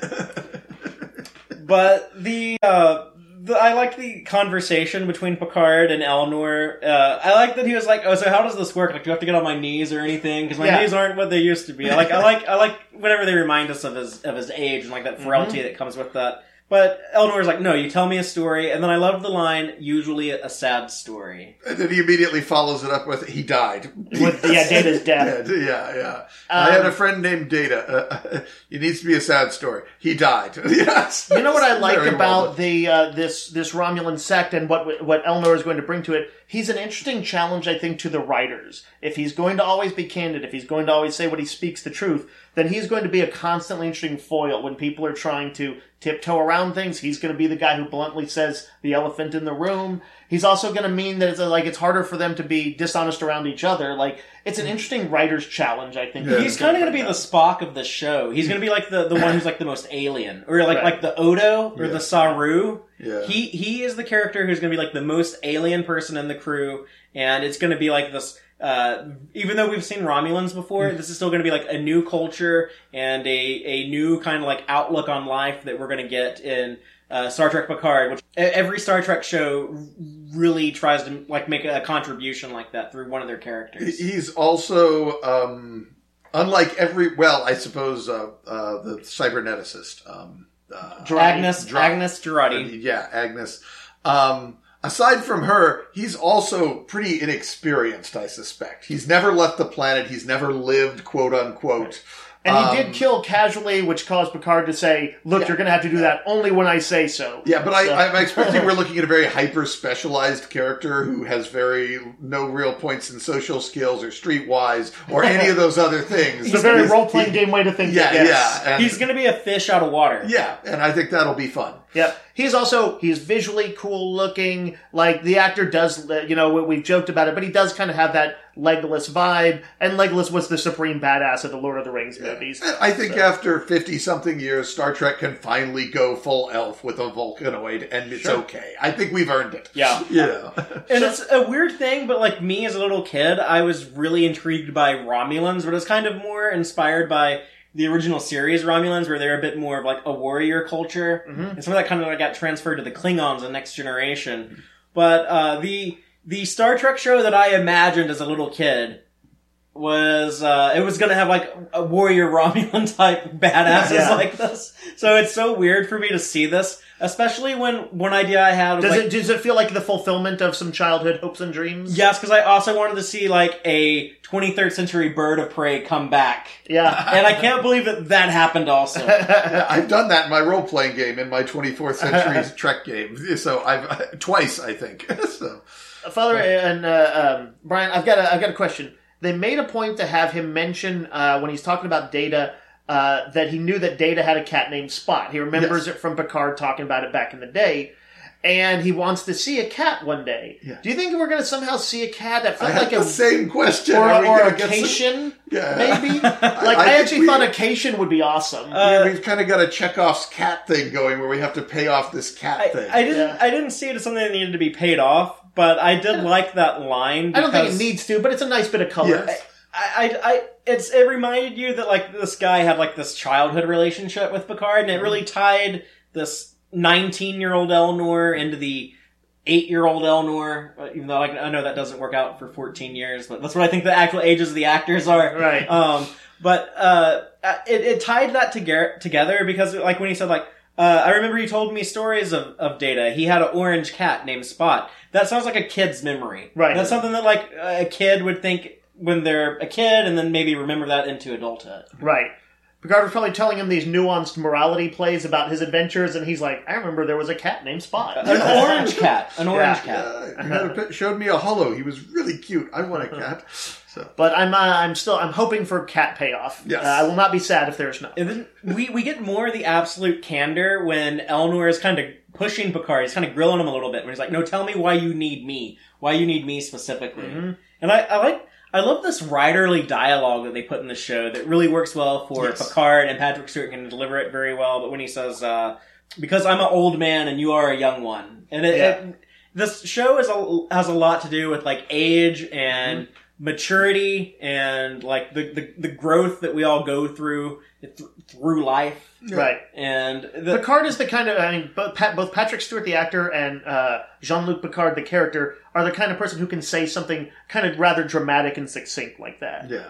But the, uh, the I like the conversation between Picard and Elnor. Uh, I like that he was like, "Oh, so how does this work? Like, do I have to get on my knees or anything? Because my
Yeah.
knees aren't what they used to be." I like, I like, I like whenever they remind us of his of his age and like that frailty that comes with that. But Elnor's like, "No, you tell me a story," and then I love the line, "Usually a sad story."
and then he immediately follows it up with, "He died."
With yeah, Data's death.
Yeah, yeah. I had a friend named Data. Uh, it needs to be a sad story. He died. yes.
You know what I like
Very well
about the uh, this this Romulan sect and what what Elnor is going to bring to it? He's an interesting challenge, I think, to the writers. If he's going to always be candid, if he's going to always say what he speaks the truth, then he's going to be a constantly interesting foil when people are trying to tiptoe around things. He's going to be the guy who bluntly says the elephant in the room. He's also going to mean that it's uh, like it's harder for them to be dishonest around each other. Like it's an interesting writer's challenge, I think.
Yeah.
He's kind of going to be the Spock of the show. He's going to be like the, the one who's like the most alien, or like
Right.
like the Odo or
Yeah.
the Saru.
Yeah.
He he is the character who's going to be like the most alien person in the crew, and it's going to be like this. Uh, even though we've seen Romulans before, this is still going to be like a new culture and a a new kind of like outlook on life that we're going to get in uh, Star Trek Picard. Which every Star Trek show really tries to like make a contribution like that through one of their characters.
He's also, um, unlike every, well, I suppose uh, uh, the cyberneticist. Um, uh,
Agnes
Dra-
Agnes Jurati.
Yeah, Agnes. Um, aside from her, he's also pretty inexperienced, I suspect. He's never left the planet. He's never lived, quote unquote.
And he
Um,
did kill casually, which caused Picard to say, "Look,
Yeah.
you're going to have to do that only when I say so."
Yeah, but
So-
I, I'm expecting we're looking at a very hyper specialized character who has very no real points in social skills or streetwise or any of those other things.
It's a very role playing game way to think.
Yeah,
yes.
yeah, and,
He's going to be a fish out of water.
yeah, and I think that'll be fun.
Yeah, he's also he's visually cool looking. Like the actor does, uh, you know, we- we've joked about it, but he does kind of have that Legolas vibe. And Legolas was the supreme badass of the Lord of the Rings movies.
And I think after 50 something years, Star Trek can finally go full elf with a Vulcanoid, and it's okay. I think we've earned it.
Yeah.
You know.
And it's a weird thing, but like me as a little kid, I was really intrigued by Romulans, but it's kind of more inspired by the original series Romulans, where they're a bit more of like a warrior culture, and some of that kind of like got transferred to the Klingons in Next Generation. But uh, the the Star Trek show that I imagined as a little kid was uh, it was going to have like a warrior Romulan type badasses
Yeah.
like this. So it's so weird for me to see this, especially when one idea I had was
Does
like,
it does it feel like the fulfillment of some childhood hopes and dreams?
Yes, because I also wanted to see like a 23rd century bird of prey come back,
Yeah.
and I can't believe that that happened. Also,
I've done that in my role playing game in my 24th century Trek game. So I've twice, I think. so
Father and uh, um, Brian, I've got a I've got a question. They made a point to have him mention uh, when he's talking about Data uh, that he knew that Data had a cat named Spot. He remembers
Yes.
it from Picard talking about it back in the day, and he wants to see a cat one day.
Yeah.
Do you think we're going to somehow see a cat that
I
felt
had
like
the
a
same question.
or,
Are
or a Caitian?
Yeah.
Maybe. Like I,
I think
actually
we-
thought a Caitian would be awesome.
Uh,
We've kind of got a Chekhov's cat thing going where we have to pay off this cat
I,
thing.
I didn't.
Yeah.
I didn't see it as something that needed to be paid off, but I did like that line.
I don't think it needs to, but it's a nice bit of color.
Yes.
I, I, I, it's it reminded you that like this guy had like this childhood relationship with Picard, and it really tied this 19 year old Elnor into the eight year old Elnor. uh, Even though like, I know that doesn't work out for 14 years, but that's what I think the actual ages of the actors are.
Right.
Um, but uh, it, it tied that together together because like when he said like. Uh, I remember he told me stories of, of Data. He had an orange cat named Spot. That sounds like a kid's memory.
Right.
That's something that like a kid would think when they're a kid, and then maybe remember that into adulthood.
Right. Picard was probably telling him these nuanced morality plays about his adventures, and he's like, I remember there was a cat named Spot.
An orange cat. An orange
Yeah.
cat.
Uh, had a pi- showed me a hollow. He was really cute. I want a cat. So
But I'm uh, I'm still I'm hoping for cat payoff.
Yes.
Uh, I will not be sad if there's none.
And then we, we get more of the absolute candor when Elnor is kind of pushing Picard. He's kind of grilling him a little bit. When he's like, "No, tell me why you need me. Why you need me specifically."
Mm-hmm.
And I, I like I love this writerly dialogue that they put in the show that really works well for
Yes.
Picard and Patrick Stewart can deliver it very well. But when he says, uh, "Because I'm an old man and you are a young one," and it,
Yeah.
it this show is a, has a lot to do with like age and maturity and like the, the, the growth that we all go through th- through life.
Right.
And the,
Picard is the kind of I mean both, Pat, both Patrick Stewart the actor and uh, Jean Luc Picard the character are the kind of person who can say something kind of rather dramatic and succinct like that.
yeah,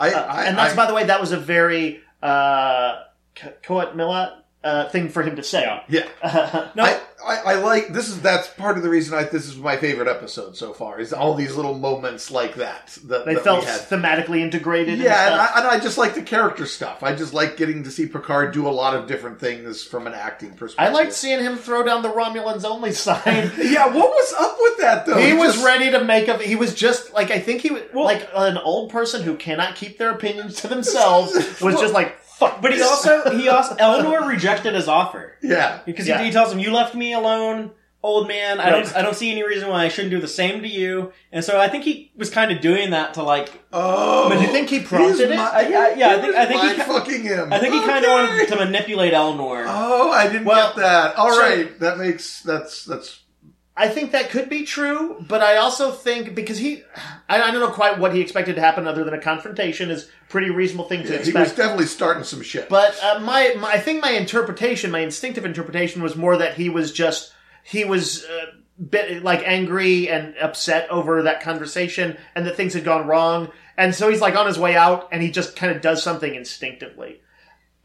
I,
Uh,
I
and that's
I,
by the way that was a very uh, K- Qowat Milat uh, thing for him to say.
Yeah.
Yeah.
No.
I, I, I like this is that's part of the reason I this is my favorite episode so far is all these little moments like that that,
They
that
felt
we had.
thematically integrated.
Yeah, and
stuff.
I, and I just like the character stuff. I just like getting to see Picard do a lot of different things from an acting perspective.
I liked seeing him throw down the Romulans only sign.
Yeah, what was up with that though?
he was
just-
ready to make a. He was just like I think he was
Well-
like an old person who cannot keep their opinions to themselves. Was just like fuck.
But he also he also Elnor rejected his offer
Yeah,
because
Yeah.
he, he tells him, "You left me alone, old man. I don't I don't see any reason why I shouldn't do the same to you." And so I think he was kind of doing that to like
Oh,
But do you think he prompted it?
mi-
I- I- yeah, I think- I think he
fucking him.
I think he kind of wanted to manipulate Elnor.
Oh, I didn't
Well,
get that. All
so-
right, that makes that's that's
I think that could be true, but I also think because he, I, I don't know quite what he expected to happen other than a confrontation is pretty reasonable thing to expect.
he was definitely starting some shit.
But uh, my, my, I think my interpretation, my instinctive interpretation, was more that he was just he was uh, bit like angry and upset over that conversation, and that things had gone wrong, and so he's like on his way out, and he just kind of does something instinctively.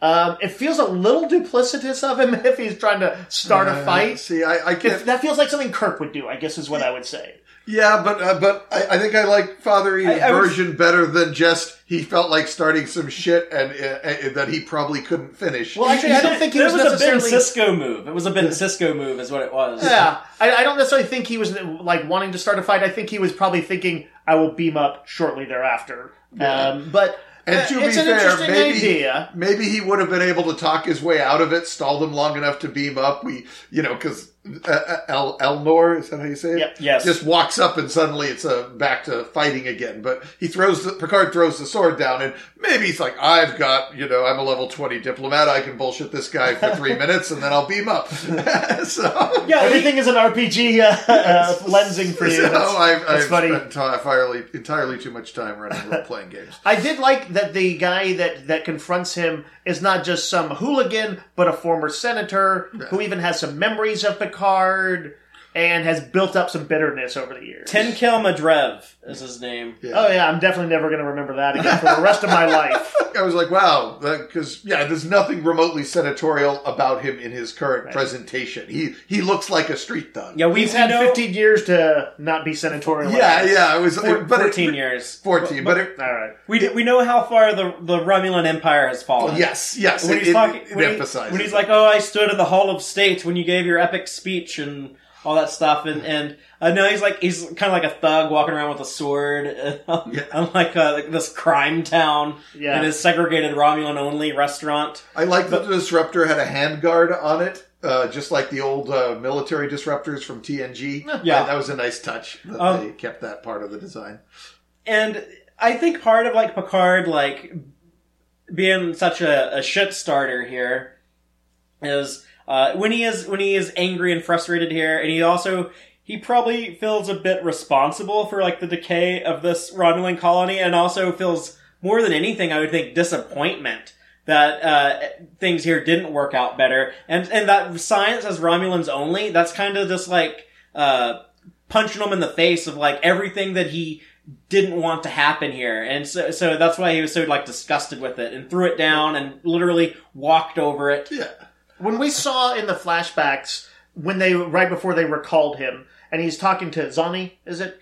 Um, it feels a little duplicitous of him if he's trying to start a fight.
See, I, I can't.
that feels like something Kirk would do, I guess, is what I would say.
Yeah, but uh, but I, I think I like Father E's
I- I was-
version better than just he felt like starting some shit and uh, uh, that he probably couldn't finish.
Well, actually, I don't think he
It
was,
was a Ben. Sisko move. It was a Ben Sisko move, is what it was.
Yeah, I, I don't necessarily think he was like wanting to start a fight. I think he was probably thinking, "I will beam up shortly thereafter." Um, but
And
uh,
to
it's
be
an
fair, maybe
idea.
maybe he would have been able to talk his way out of it, stalled him long enough to beam up. We, you know, because uh, El Elnor is that how you say it?
Yep.
Yes.
Just walks up and suddenly it's uh, back to fighting again. But he throws the Picard throws the sword down, and maybe he's like, "I've got, you know, I'm a level twenty diplomat. I can bullshit this guy for three minutes, and then I'll beam up." so
yeah,
Everything is an RPG uh, uh, lensing for you.
So
That's-
I've,
that's
I've
funny.
spent entirely, entirely too much time running role playing games.
I did like that the guy that, that confronts him is not just some hooligan, but a former senator who even has some memories of Picard card and has built up some bitterness over the years.
Tenkel Madrev is his name.
Yeah.
Oh yeah, I'm definitely never going to remember that again for the rest of my life.
I was like, wow, because yeah, there's nothing remotely senatorial about him in his current presentation. He he looks like a street thug.
Yeah, we've
had
know,
15 years to not be senatorial.
yeah, yeah. It was,
four-
but it-
14 years.
fourteen, but, it,
All right.
We, we know how far the the Romulan Empire has fallen.
yes, yes.
When
it,
he's talking,
it
when, he- when he's
it.
like, "Oh, I stood in the Hall of State when you gave your epic speech and all that stuff," and and uh, no, he's like he's kind of like a thug walking around with a sword,
Yeah.
unlike uh, like this crime town
Yeah.
in his segregated Romulan only restaurant.
I like that the disruptor had a handguard on it. Uh, just like the old uh, military disruptors from TNG.
Yeah.
that, that was a nice touch. That
Um,
they kept that part of the design.
And I think part of like Picard like being such a, a shit starter here is uh, when he is when he is angry and frustrated here, and he also he probably feels a bit responsible for like the decay of this Romulan colony, and also feels more than anything, I would think, disappointment that uh, things here didn't work out better, and and that science as Romulans only. That's kind of just like uh, punching him in the face of like everything that he didn't want to happen here, and so so that's why he was so like disgusted with it and threw it down and literally walked over it.
Yeah,
When we saw in the flashbacks when they right before they recalled him, and he's talking to Zani, is it?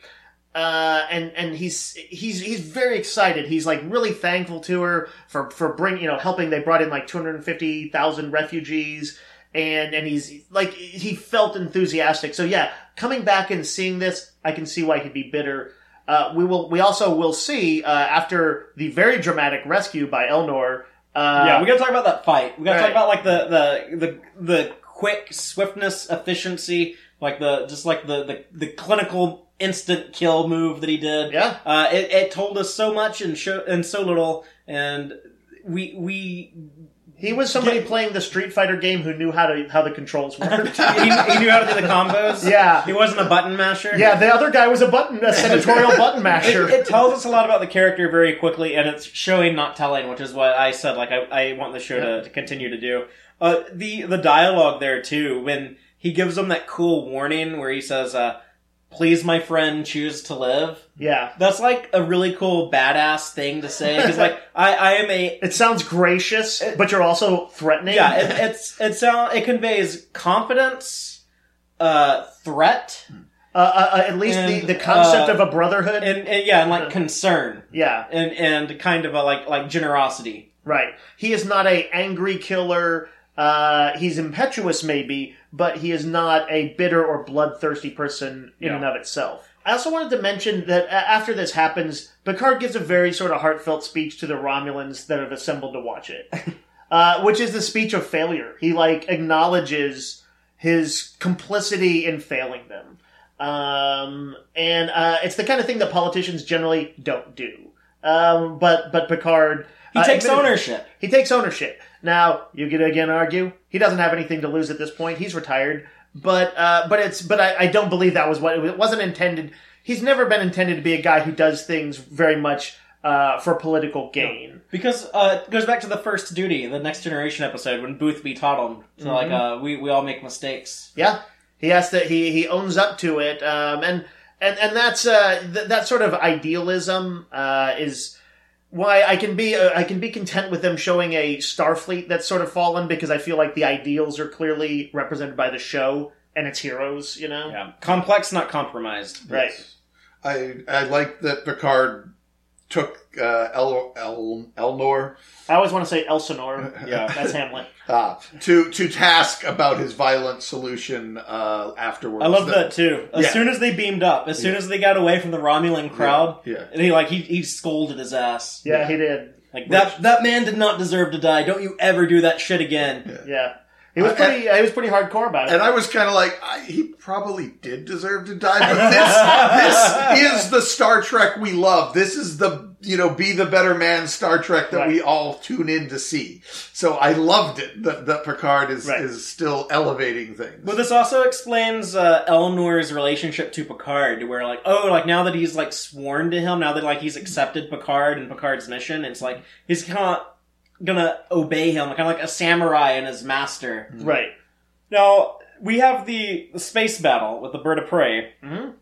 Uh, and and he's he's he's very excited. He's like really thankful to her for for bring you know helping. They brought in like two hundred fifty thousand refugees, and and he's like he felt enthusiastic. So yeah, coming back and seeing this, I can see why he'd be bitter. Uh, we will. We also will see uh, after the very dramatic rescue by Elnor. Uh,
yeah, we gotta talk about that fight. We gotta
right.
talk about like the the the the quick swiftness, efficiency, like the just like the the, the clinical instant kill move that he did.
Yeah.
uh, it, it told us so much and show and so little, and we we
He was somebody playing the Street Fighter game who knew how to how the controls worked.
he, he knew how to do the combos.
Yeah.
he wasn't a button masher.
yeah, the other guy was a button, a senatorial button masher.
It, it tells us a lot about the character very quickly, and it's showing, not telling, which is what I said. Like I, I want the show to, to continue to do. Uh, the the dialogue there too, when he gives them that cool warning where he says, uh, please my friend, choose to live.
Yeah.
That's like a really cool badass thing to say because like I, I am a
It sounds gracious, but you're also threatening.
yeah it, it's it sound it conveys confidence, uh, threat,
uh, uh, uh, at least
And,
the, the concept
uh,
of a brotherhood.
and, and yeah, and like concern
yeah,
and and kind of a like like generosity.
right. He is not a angry killer. Uh, he's impetuous, maybe, but he is not a bitter or bloodthirsty person in and of itself. I also wanted to mention that after this happens, Picard gives a very sort of heartfelt speech to the Romulans that have assembled to watch it, uh, which is the speech of failure. He like acknowledges his complicity in failing them, um, and uh, it's the kind of thing that politicians generally don't do. Um, but but Picard
He
uh,
takes ownership.
he takes ownership. Now, you could again argue he doesn't have anything to lose at this point. He's retired, but uh, but it's but I, I don't believe that was what it wasn't intended. He's never been intended to be a guy who does things very much uh, for political gain.
Because uh, it goes back to the first duty, the next generation episode when Boothby taught him. So like, uh, we we all make mistakes.
Yeah, he has to. He he owns up to it, um, and and and that's uh, th- that sort of idealism uh, is why I can be uh, I can be content with them showing a Starfleet that's sort of fallen because I feel like the ideals are clearly represented by the show and its heroes. You know,
Yeah, complex, not compromised.
right?
I I like that Picard took uh, El, El Elnor
I always want to say Elsinore.
Yeah.
that's Hamlet.
uh, to to task about his violent solution uh, afterwards.
I love that too. As
Yeah.
soon as they beamed up, as soon as they got away from the Romulan crowd,
Yeah.
and he like he he scolded his ass.
Yeah, he did.
Like that that man did not deserve to die. Don't you ever do that shit again.
Yeah, he was
Uh,
pretty. he was pretty hardcore about it.
And I was kind of like, I, he probably did deserve to die, but this, this is the Star Trek we love. This is the, you know, be the better man Star Trek that
Right.
we all tune in to see. So I loved it that, that Picard is,
Right.
is still elevating things.
Well, this also explains uh, Elnor's relationship to Picard, where like, oh, like now that he's like sworn to him, now that like he's accepted Picard and Picard's mission, it's like he's kind of gonna obey him, kind of like a samurai and his master.
right.
Now we have the, the space battle with the bird of prey,
Mhm.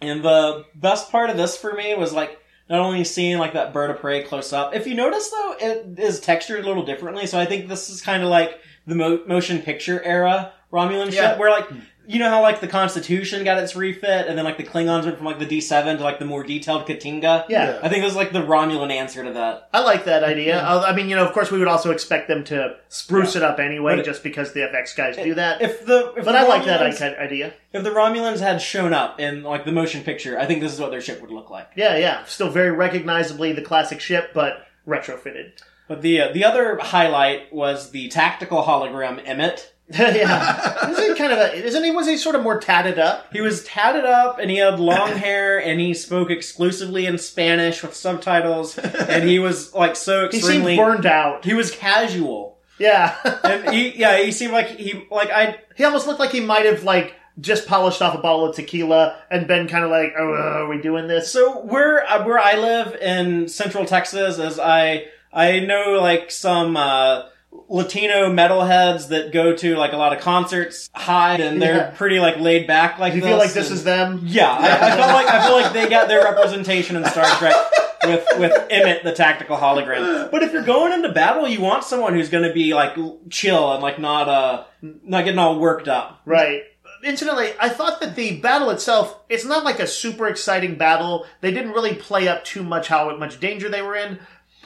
and the best part of this for me was like not only seeing like that bird of prey close up. If you notice though, it is textured a little differently. So I think this is kind of like the mo- motion picture era Romulan
Yeah.
shit, where like you know how like the Constitution got its refit, and then like the Klingons went from like the D seven to like the more detailed Ktinga.
Yeah.
I think this is like the Romulan answer to that.
I like that idea. Uh, I mean, you know, of course, we would also expect them to spruce it up anyway,
But it-
just because the FX guys do that.
If the if
but
the
I like that
Romulans-
i- idea.
If the Romulans had shown up in like the motion picture, I think this is what their ship would look like.
Yeah, yeah. Still very recognizably the classic ship, but retrofitted.
But the uh, the other highlight was the tactical hologram Emmett.
yeah, isn't he kind of a? Isn't he? Was he sort of more tatted up?
He was tatted up and he had long hair and he spoke exclusively in Spanish with subtitles and he was like so
He
extremely
seemed burned out.
he was casual.
Yeah,
And he yeah, he seemed like he like I
he almost looked like he might have like just polished off a bottle of tequila and been kind of like, "Oh, uh, are we doing this?"
so where uh, where I live in Central Texas is I I know like some uh Latino metalheads that go to like a lot of concerts hide and they're
Yeah.
pretty like laid back like
you
this
feel like this
and-
is them?
Yeah, I, I felt like I feel like they got their representation in Star Trek with with Emmett, the tactical hologram. But if you're going into battle, you want someone who's going to be like chill and like not uh not getting all worked up.
Right. Incidentally, I thought that the battle itself, it's not like a super exciting battle. They didn't really play up too much how much danger they were in.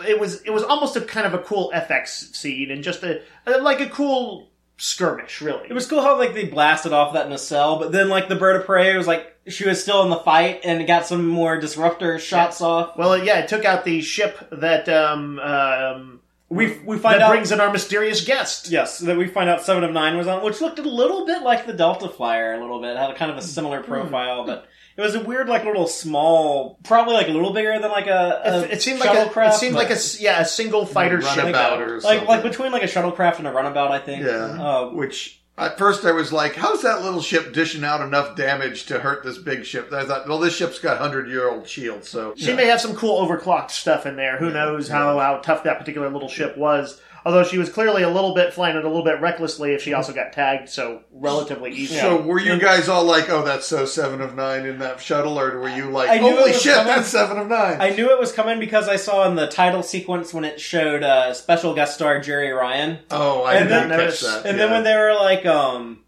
It was it was almost a kind of a cool FX scene and just a like a cool skirmish, really.
It was cool how like they blasted off that nacelle, but then like the bird of prey was like she was still in the fight and it got some more disruptor shots off.
well, yeah, it took out the ship that um, um
We we find
that
out
brings in our mysterious guest.
Yes, that we find out Seven of Nine was on, which looked a little bit like the Delta Flyer, a little bit had a kind of a similar
Hmm.
profile, but it was a weird, like little small, probably like a little bigger than like a, a
It, it seemed like a, it
shuttlecraft,
seemed like a yeah a single fighter ship.
Runabout or
like
something.
like between like a shuttlecraft and a runabout, I think.
Yeah.
Uh,
Which at first I was like, how's that little ship dishing out enough damage to hurt this big ship? I thought, well, this ship's got hundred year old shields, so
She may have some cool overclocked stuff in there. Who knows how, how tough that particular little ship was. Although she was clearly a little bit flying it a little bit recklessly if she also got tagged so relatively easily.
So were you guys all like, "Oh, that's so Seven of Nine in that shuttle," or were you like,
I knew it
"Holy
was
shit,
coming.
that's Seven of Nine?
I knew it was coming because I saw in the title sequence when it showed uh, special guest star Jeri Ryan,
oh, I
And
didn't
then-
catch that.
and
yeah.
then when they were like, um,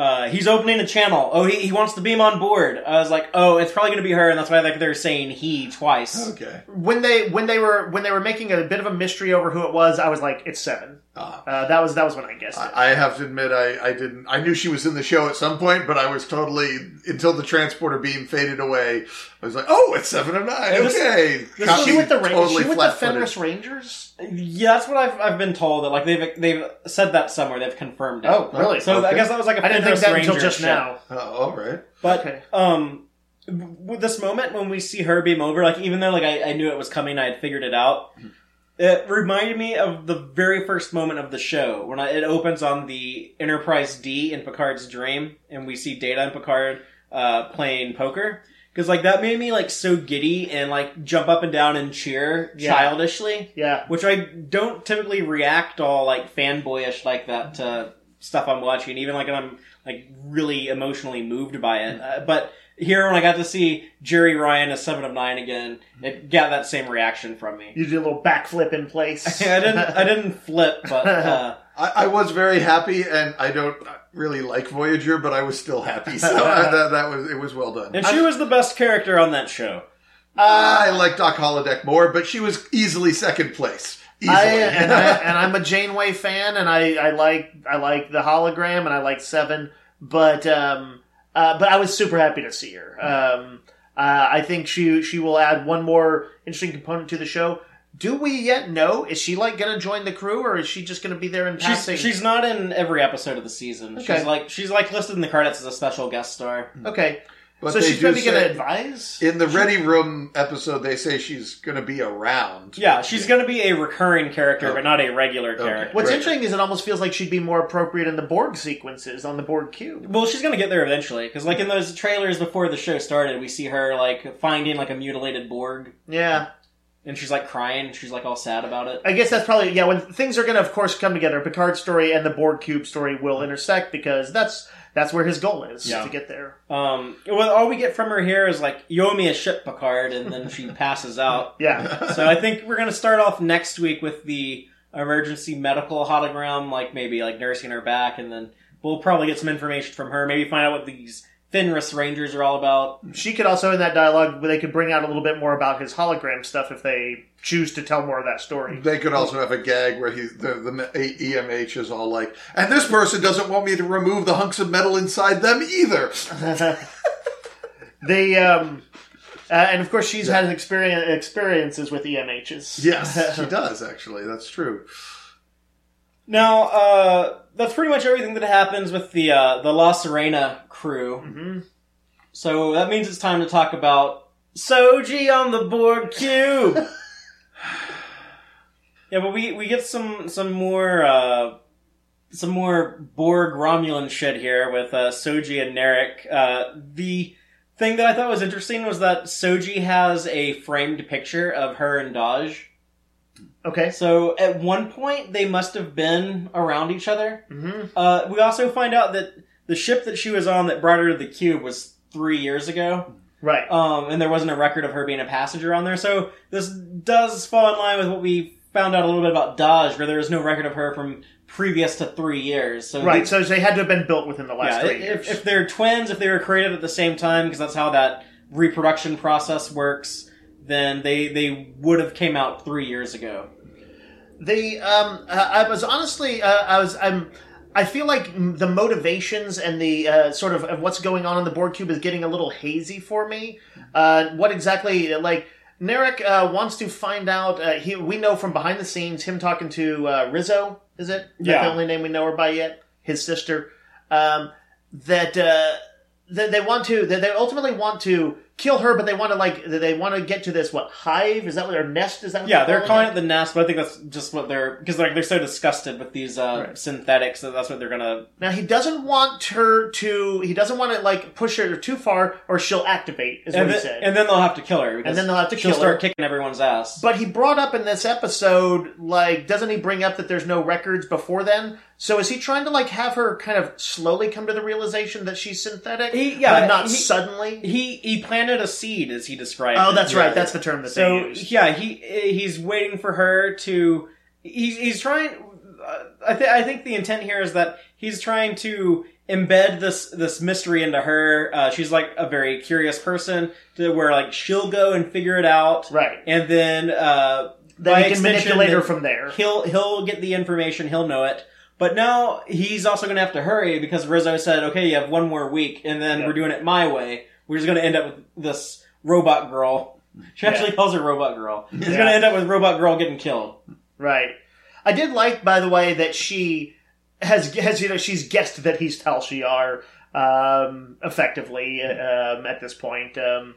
uh, he's opening a channel. Oh, he, he wants to beam on board. I was like, oh, it's probably going to be her, and that's why like they're saying he twice.
okay,
when they when they were when they were making a bit of a mystery over who it was, I was like, it's seven.
Ah.
Uh, that was that was when I guessed it.
I I have to admit, I, I didn't. I knew she was in the show at some point, but I was totally until the transporter beam faded away. I was like, "Oh, it's Seven of Nine.
And this-
Okay,
this
she
me
with the Ra-
totally
she with the
flat-footed.
Fenris Rangers?
Yeah, that's what I've, I've been told. That like they've they've said that somewhere. They've confirmed it.
Oh, really?
So I guess that was like a
I didn't think
Fenris
that until just
ship.
now.
Oh, all right.
But
Okay.
um, with this moment when we see her beam over, like even though like I, I knew it was coming, I had figured it out. It reminded me of the very first moment of the show when I, it opens on the Enterprise D in Picard's dream, and we see Data and Picard uh, playing poker. Because like that made me like so giddy and like jump up and down and cheer
Yeah.
childishly,
Yeah.
which I don't typically react all like fanboyish like that to stuff I'm watching, even like when I'm like really emotionally moved by it. Uh, but here, when I got to see Jeri Ryan as Seven of Nine again, it got that same reaction from me.
You did a little backflip in place.
I didn't, I didn't flip, but uh,
I, I was very happy, and I don't really like Voyager, but I was still happy. So uh, that, that was it was well done.
and she was the best character on that show.
I like Doc Holodeck more, but she was easily second place. Easily.
I, and, I, and I'm a Janeway fan, and I, I like I like the hologram, and I like Seven, but um, uh, but I was super happy to see her. Um, uh, I think she she will add one more interesting component to the show. Do we yet know? Is she like going to join the crew, or is she just going to be there in passing?
She's, she's not in every episode of the season.
Okay.
She's like she's like listed in the credits as a special guest star.
okay.
But
so
they
she's
do
maybe going to
say-
advise.
In the Ready Room episode, they say she's going to be around.
Yeah, she's going to be a recurring character, oh. but not a regular character.
What's
Right.
interesting is it almost feels like she'd be more appropriate in the Borg sequences on the Borg cube.
Well, she's gonna get there eventually, because like in those trailers before the show started, we see her like finding like a mutilated Borg,
Yeah,
and she's like crying. She's like all sad about it.
I guess that's probably yeah. When things are going to, of course, come together, Picard's story and the Borg cube story will intersect because that's that's where his goal is
Yeah.
to get there.
Um, well, all we get from her here is like, "You owe me a ship, Picard," and then she passes out.
Yeah,
So I think we're gonna start off next week with the emergency medical hologram, like maybe like nursing her back, and then we'll probably get some information from her. Maybe find out what these Fenris Rangers are all about.
she could also in that dialogue they could bring out a little bit more about his hologram stuff if they choose to tell more of that story.
They could also have a gag where he, the, the EMH is all like, and this person doesn't want me to remove the hunks of metal inside them either.
they um, uh, and of course she's had experience experiences with EMHs.
Yes, she does, actually. That's true.
Now, uh, that's pretty much everything that happens with the uh, the La Sirena crew.
Mhm.
So that means it's time to talk about Soji on the Borg cube. yeah, but we we get some some more uh, some more Borg Romulan shit here with uh, Soji and Narek. Uh, the thing that I thought was interesting was that Soji has a framed picture of her and Dahj.
Okay.
So at one point they must have been around each other.
hmm
Uh, we also find out that the ship that she was on that brought her to the cube was three years ago,
Right.
um, and there wasn't a record of her being a passenger on there. So this does fall in line with what we found out a little bit about Dahj, where there is no record of her from previous to three years. So
Right.
they-
So they had to have been built within the last
yeah,
three years.
if, if they're twins, if they were created at the same time, because that's how that reproduction process works, then they they would have came out three years ago.
The um, uh, I was honestly, uh, I was, I'm, I feel like the motivations and the uh, sort of, of what's going on in the Borg cube is getting a little hazy for me. Uh, what exactly, like Narek uh, wants to find out. Uh, he, we know from behind the scenes him talking to uh, Rizzo. Is it? Is that
Yeah.
the only name we know her by yet. His sister. Um, that uh, that they want to that they ultimately want to kill her, but they want to like they want to get to this what hive? Is that what their nest? Is that what
Yeah, they're calling
it?
it the nest, but I think that's just what they're because like they're so disgusted with these uh,
Right.
synthetics that that's what they're gonna.
Now he doesn't want her to. He doesn't want to like push her too far, or she'll activate. Is
And
what he
then,
said.
and then they'll have to kill her.
And then they'll have to
she'll
kill
start
her.
kicking everyone's ass.
But he brought up in this episode, like, doesn't he bring up that there's no records before then? So is he trying to like have her kind of slowly come to the realization that she's synthetic,
He- yeah,
but not
he-
suddenly?
he he planted a seed, as he described.
oh,
it.
that's right. That's the term that
So
they use.
yeah, he he's waiting for her to. He's he's trying. Uh, I think I think the intent here is that he's trying to embed this this mystery into her. Uh, she's like a very curious person to where like she'll go and figure it out,
Right.
And then uh,
Then he can manipulate her from there.
He'll he'll get the information. He'll know it. But now he's also going to have to hurry because Rizzo said, "Okay, you have one more week, and then
Yeah.
we're doing it my way. We're just going to end up with this robot girl." She actually calls her robot girl. He's
Yeah.
going to end up with robot girl getting killed.
Right. I did like, by the way, that she has has you know she's guessed that he's Tal Shiar um, effectively um, at this point. Um,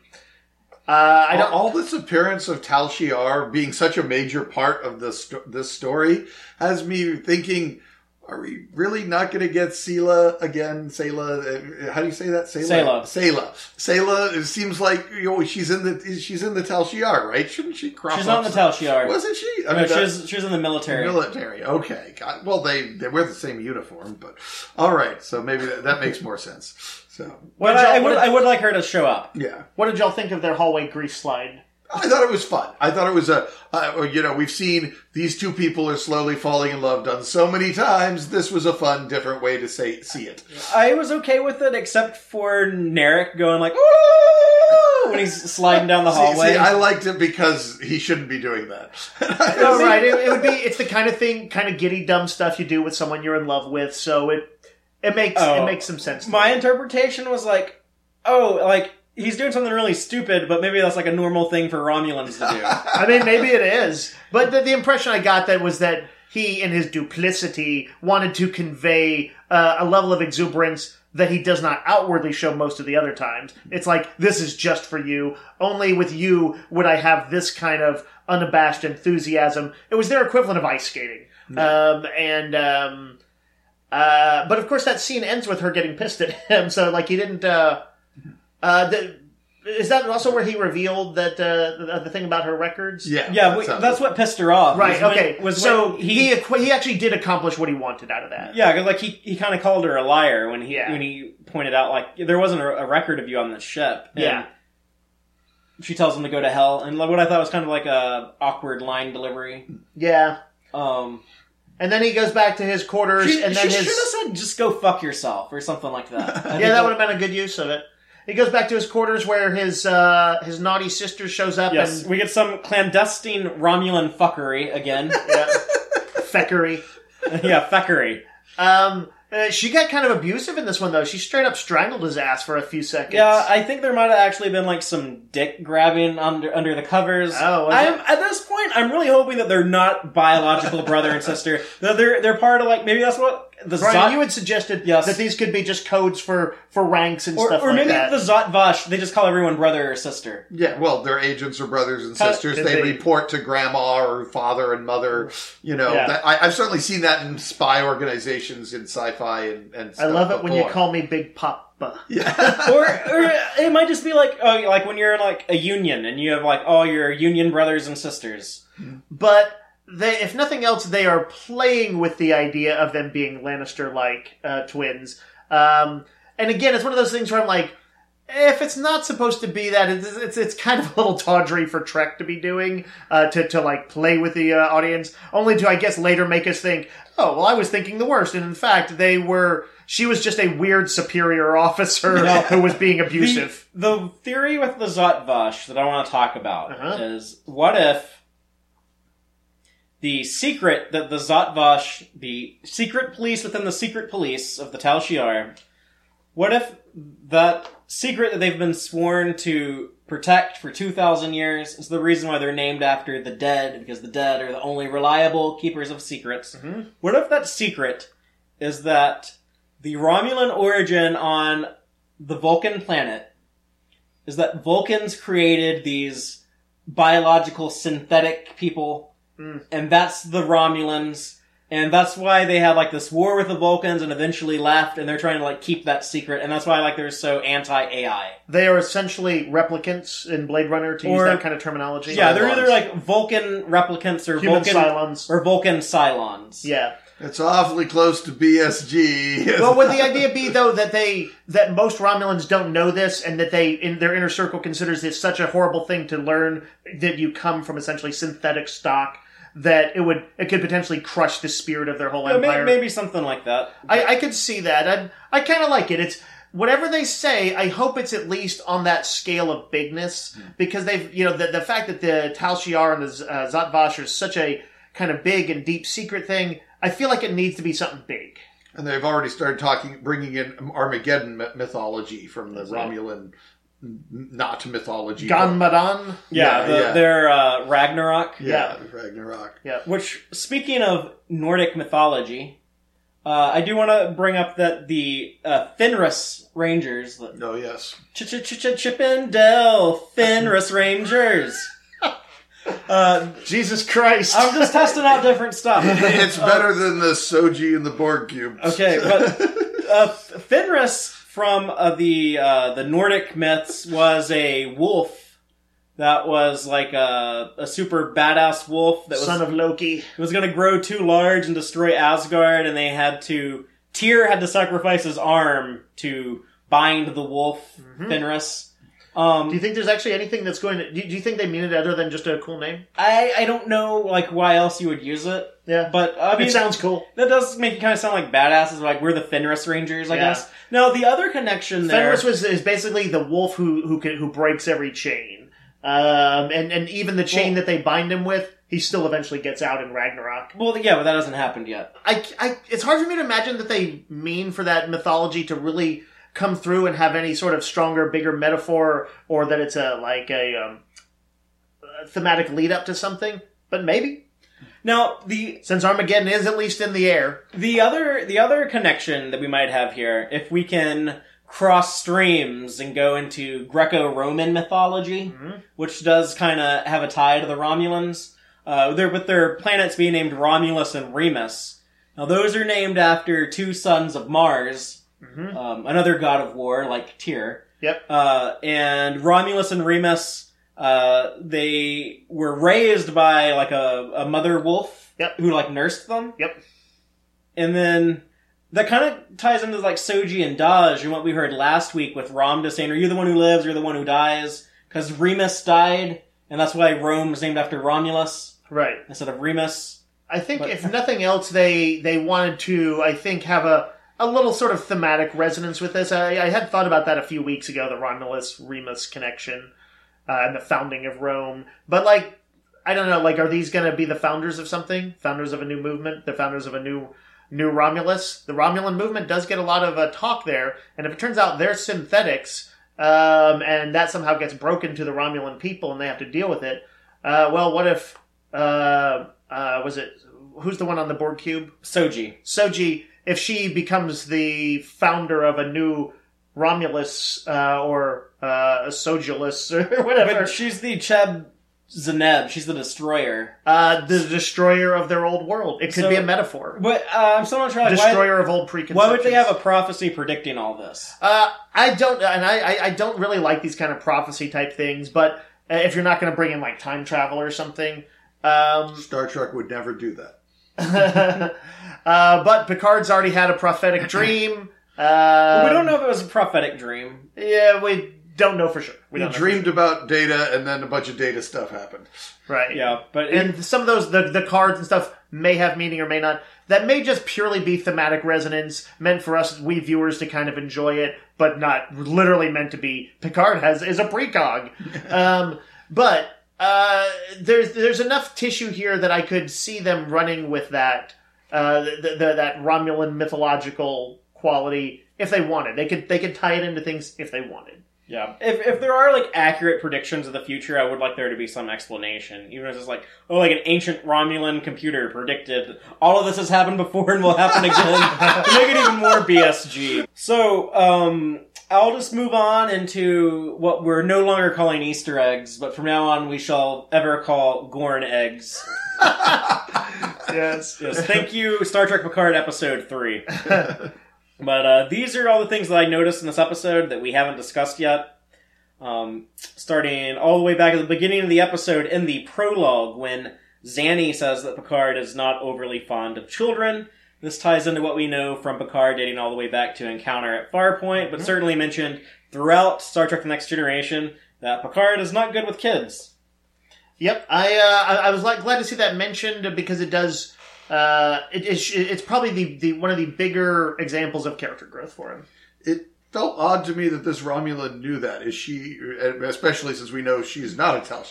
uh, I
all,
don't.
all this appearance of Tal Shiar being such a major part of this this story has me thinking: Are we really not going to get Sela again? Sela, uh, how do you say that?
Sayla.
Sayla. Sayla. It seems like you know she's in the she's in the Tal Shiar, right? Shouldn't she crop
She's
up?
not in the Tal Shiar.
Wasn't she? I
No,
mean,
she
that-
was, in the military.
Military. Okay. God, well, they they wear the same uniform, but all right. So maybe that, that makes more sense. So
But
What
I, I would, I would like her to show up.
yeah.
What did y'all think of their hallway grease slide?
I thought it was fun. I thought it was a, uh, you know, we've seen these two people are slowly falling in love done so many times. This was a fun, different way to say see it.
I was okay with it, except for Narek going like "Ooh!" when he's sliding down the hallway.
see, I liked it because he shouldn't be doing that.
Oh, right. It, it would be. It's the kind of thing, kind of giddy, dumb stuff you do with someone you're in love with. So it it makes
Oh.
it makes some sense. to
My
me.
interpretation was like, oh, like he's doing something really stupid, but maybe that's like a normal thing for Romulans to do.
I mean, maybe it is, but the, the impression I got that was that he, in his duplicity, wanted to convey uh, a level of exuberance that he does not outwardly show most of the other times. It's like this is just for you. Only with you would I have this kind of unabashed enthusiasm. It was their equivalent of ice skating, um, and. Um, uh, but of course, that scene ends with her getting pissed at him. So, like, he didn't. Uh, uh, the, is that also where he revealed that uh, the, the thing about her records?
yeah,
Yeah,
that
we, that's what pissed her off.
Right.
was when-
okay.
was
so
when
he
he,
he, he actually did accomplish what he wanted out of that.
yeah, 'cause, like he he kind of called her a liar when he
Yeah.
when he pointed out like there wasn't a, a record of you on the ship. And
Yeah.
She tells him to go to hell, and like, what I thought was kind of like a awkward line delivery.
Yeah.
Um,
And then he goes back to his quarters,
she,
and then
she
his
should have said, "Just go fuck yourself" or something like that.
Yeah, that would have been a good use of it. He goes back to his quarters where his uh, his naughty sister shows up
Yes,
and
we get some clandestine Romulan fuckery again.
yeah, feckery.
yeah, fuckery.
Um, uh, she got kind of abusive in this one though. She straight up strangled his ass for a few seconds.
Yeah, I think there might have actually been like some dick grabbing under under the covers.
Oh,
I'm at this point. I'm really hoping that they're not biological brother and sister. That they're they're part of like maybe that's what the
Brian,
Zot,
you had suggested
Yes.
that these could be just codes for for ranks and
or,
stuff
or
like
maybe
that.
the Zhat Vash. They just call everyone brother or sister.
Yeah, well, they're agents or brothers and sisters.
Could
They report to grandma or father and mother. You know,
Yeah.
that, I, I've certainly seen that in spy organizations in sci-fi and, and
I love it when you call me Big
Yeah.
or, or it might just be like oh, like when you're in like a union and you have like all your union brothers and sisters.
but they, if nothing else, they are playing with the idea of them being Lannister-like uh, twins. Um, and again, it's one of those things where I'm like, if it's not supposed to be that, it's it's, it's kind of a little tawdry for Trek to be doing uh, to to like play with the uh, audience, only to I guess later make us think, oh well, I was thinking the worst, and in fact, they were. She was just a weird superior officer who was being abusive.
the theory with the Zhat Vash that I want to talk about
Uh-huh.
is what if the secret that the Zhat Vash, the secret police within the secret police of the Tal Shiar, what if that secret that they've been sworn to protect for 2,000 years is the reason why they're named after the dead, because the dead are the only reliable keepers of secrets?
Mhm.
What if that secret is that the Romulan origin on the Vulcan planet is that Vulcans created these biological synthetic people,
Mm.
and that's the Romulans. And that's why they had like this war with the Vulcans and eventually left, and they're trying to like keep that secret, and that's why like they're so anti AI.
They are essentially replicants in Blade Runner, to use that kind of terminology.
Yeah, they're either like Vulcan replicants or
human
Vulcan
Cylons.
or Vulcan Cylons.
Yeah.
It's awfully close to BSG.
Well, would the idea be though that they that most Romulans don't know this, and that they in their inner circle considers this such a horrible thing to learn that you come from essentially synthetic stock that it would it could potentially crush the spirit of their whole
Yeah,
empire.
maybe something like that.
I, I could see that. I I kind of like it. It's whatever they say. I hope it's at least on that scale of bigness because they've you know the the fact that the Tal Shiar and the Z- uh, Zhat Vash is such a kind of big and deep secret thing. I feel like it needs to be something big.
and they've already started talking, bringing in Armageddon mythology from the Romulan, n- not mythology.
Ganmadan.
Yeah,
Yeah,
the,
yeah.
their uh, Ragnarok.
Yeah, Ragnarok. Yeah.
Which, speaking of Nordic mythology, uh, I do want to bring up that the uh, Fenris Rangers, the
No, yes.
Ch- Ch- Ch- Ch- Chippendale Fenris Rangers. Uh,
Jesus Christ.
I'm just testing out different stuff.
It's better than the Soji and the Borg cube.
Okay, but uh, Fenris from uh, the uh, the Nordic myths was a wolf that was like a, a super badass wolf that was
Son of Loki.
It was going to grow too large and destroy Asgard, and they had to. Tyr had to sacrifice his arm to bind the wolf, Fenris. Um,
Do you think there's actually anything that's going to? Do do you think they mean it other than just a cool name?
I I don't know like why else you would use it,
Yeah,
but I mean
it sounds cool.
that does make you kind of sound like badasses. Like we're the Fenris Rangers, I
Yeah.
guess. Now the other connection there.
Fenris was is basically the wolf who who can, who breaks every chain, um, and and even the chain
Well-
that they bind him with, he still eventually gets out in Ragnarok.
well, yeah, but that hasn't happened yet.
I, I it's hard for me to imagine that they mean for that mythology to really come through and have any sort of stronger, bigger metaphor, or that it's a like a um, thematic lead up to something. But maybe
Now the
since Armageddon is at least in the air,
The other the other connection that we might have here, if we can cross streams and go into Greco-Roman mythology, which does kind of have a tie to the Romulans, uh, they're with their planets being named Romulus and Remus. Now those are named after two sons of Mars, um, another god of war like Tyr.
Yep.
Uh, and Romulus and Remus, uh, they were raised by like a, a mother wolf
Yep.
who like nursed them.
Yep.
And then that kind of ties into like Soji and Dahj and what we heard last week with Ramdha saying, "Are you the one who lives? You're the one who dies." Because Remus died, and that's why Rome was named after Romulus
right?
instead of Remus.
I think
But-
if nothing else, they they wanted to, I think, have a a little sort of thematic resonance with this. I, I had thought about that a few weeks ago, the Romulus Remus connection uh, and the founding of Rome. But like, I don't know, like, are these going to be the founders of something? Founders of a new movement? The founders of a new new Romulus? The Romulan movement does get a lot of uh, talk there, and if it turns out they're synthetics. Um, and that somehow gets broken to the Romulan people, and they have to deal with it. Uh, well, what if uh, uh, was it who's the one on the Borg cube?
Soji.
Soji, if she becomes the founder of a new Romulus uh, or uh, a Sojulus or whatever,
But she's the Cheb Zeneb. She's the destroyer.
uh, the destroyer of their old world. It could
So-
be a metaphor.
But uh, I'm still not sure. Like, why,
destroyer of old preconceptions.
why would they have a prophecy predicting all this?
Uh, I don't, and I, I, I don't really like these kind of prophecy type things. But uh, if you're not going to bring in like time travel or something, um,
Star Trek would never do that.
uh, but Picard's already had a prophetic dream. Uh,
we don't know if it was a prophetic dream.
Yeah, we don't know for sure. We
We
don't know.
dreamed about data, and then a bunch of data stuff happened.
right?
Yeah, but it-
and some of those the, the cards and stuff may have meaning or may not that may just purely be thematic resonance meant for us we viewers to kind of enjoy it but not literally meant to be picard has is a precog um, but uh, there's there's enough tissue here that i could see them running with that uh, the, the, that romulan mythological quality if they wanted they could they could tie it into things if they wanted
Yeah. If, if there are like accurate predictions of the future, I would like there to be some explanation. Even if it's like, oh, like an ancient Romulan computer predicted all of this has happened before and will happen again to make it even more BSG. So, um, I'll just move on into what we're no longer calling Easter eggs, but from now on we shall ever call Gorn eggs.
yes.
Yes, thank you, Star Trek Picard Episode 3. But uh, these are all the things that I noticed in this episode that we haven't discussed yet. Um, starting all the way back at the beginning of the episode in the prologue when Zani says that Picard is not overly fond of children. This ties into what we know from Picard dating all the way back to Encounter at Farpoint, but certainly mentioned throughout Star Trek The Next Generation that Picard is not good with kids.
Yep, I uh, I, I was like glad to see that mentioned because it does. Uh, it, it's it's probably the, the one of the bigger examples of character growth for him.
It felt odd to me that this Romulan knew that. Is she, especially since we know she's not a Tal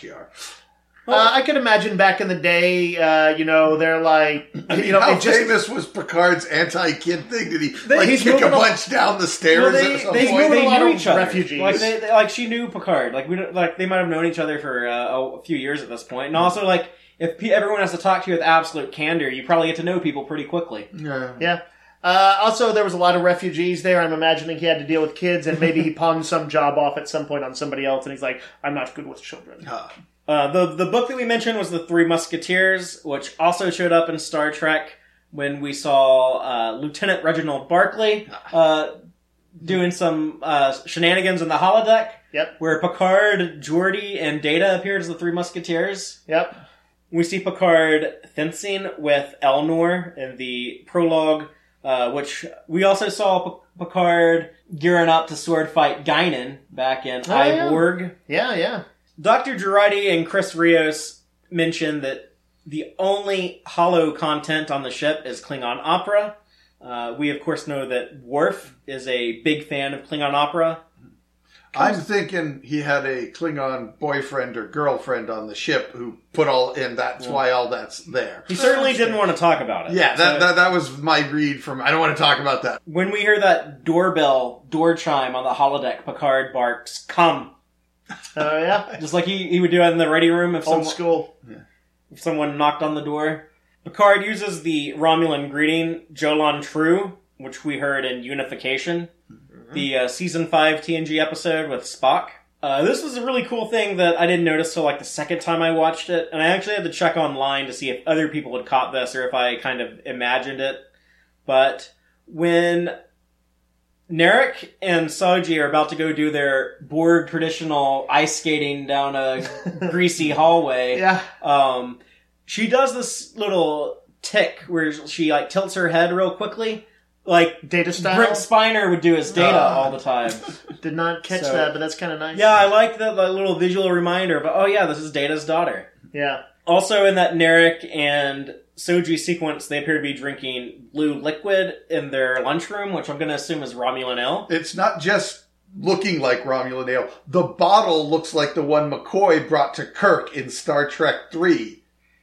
Shiar.
uh, I could imagine back in the day, uh, you know, they're like,
I mean,
you know,
how
just
famous was Picard's anti-kid thing? Did he
They-
like
he's
kick a bunch down the stairs
Well, they,
at some
they,
point?
moving
they
a lot
knew
of
each other.
refugees.
Like they, they- like she knew Picard. Like we like they might have known each other for uh, a few years at this point. And also like if everyone has to talk to you with absolute candor, you probably get to know people pretty quickly.
yeah.
yeah. Uh, also, there was a lot of refugees there. I'm imagining he had to deal with kids, and maybe he pawned some job off at some point on somebody else, and he's like, "I'm not good with children."
Uh,
Uh, the the book that we mentioned was the Three Musketeers, which also showed up in Star Trek when we saw uh, Lieutenant Reginald Barclay uh, doing some uh, shenanigans in the holodeck.
Yep.
Where Picard, Geordi, and Data appeared as the Three Musketeers.
Yep.
We see Picard fencing with Elnor in the prologue, uh, which we also saw P- Picard gearing up to sword fight Guinan back in
Oh, yeah.
I, Borg.
Yeah. Yeah.
Dr. Jurati and Chris Rios mentioned that the only holo content on the ship is Klingon opera. Uh, we, of course, know that Worf is a big fan of Klingon opera.
I'm thinking he had a Klingon boyfriend or girlfriend on the ship who put all in. That's why all that's there.
He certainly didn't want to talk about it.
Yeah, that,
So-
that that was my read from. I don't want to talk about that.
when we hear that doorbell door chime on the holodeck, Picard barks, "Come!"
Oh yeah.
Just like he, he would do it in the ready room if
Old
someone,
school.
if someone knocked on the door. Picard uses the Romulan greeting, Jolan tru, which we heard in Unification, the uh, season 5 TNG episode with Spock. Uh, this was a really cool thing that I didn't notice till like the second time I watched it, and I actually had to check online to see if other people had caught this or if I kind of imagined it. But when Narek and Soji are about to go do their Borg traditional ice skating down a greasy hallway,
Yeah.
um, she does this little tick where she like tilts her head real quickly, like
Data style.
Brent Spiner would do his data
Ah.
all the time.
Did not catch
So-
that, but that's kind of nice.
yeah, I like that little visual reminder of oh yeah, this is Data's daughter.
Yeah.
Also, in that Narek and Soji sequence, they appear to be drinking blue liquid in their lunchroom, which I'm going to assume is Romulan ale.
It's not just looking like Romulan ale. The bottle looks like the one McCoy brought to Kirk in Star Trek Three.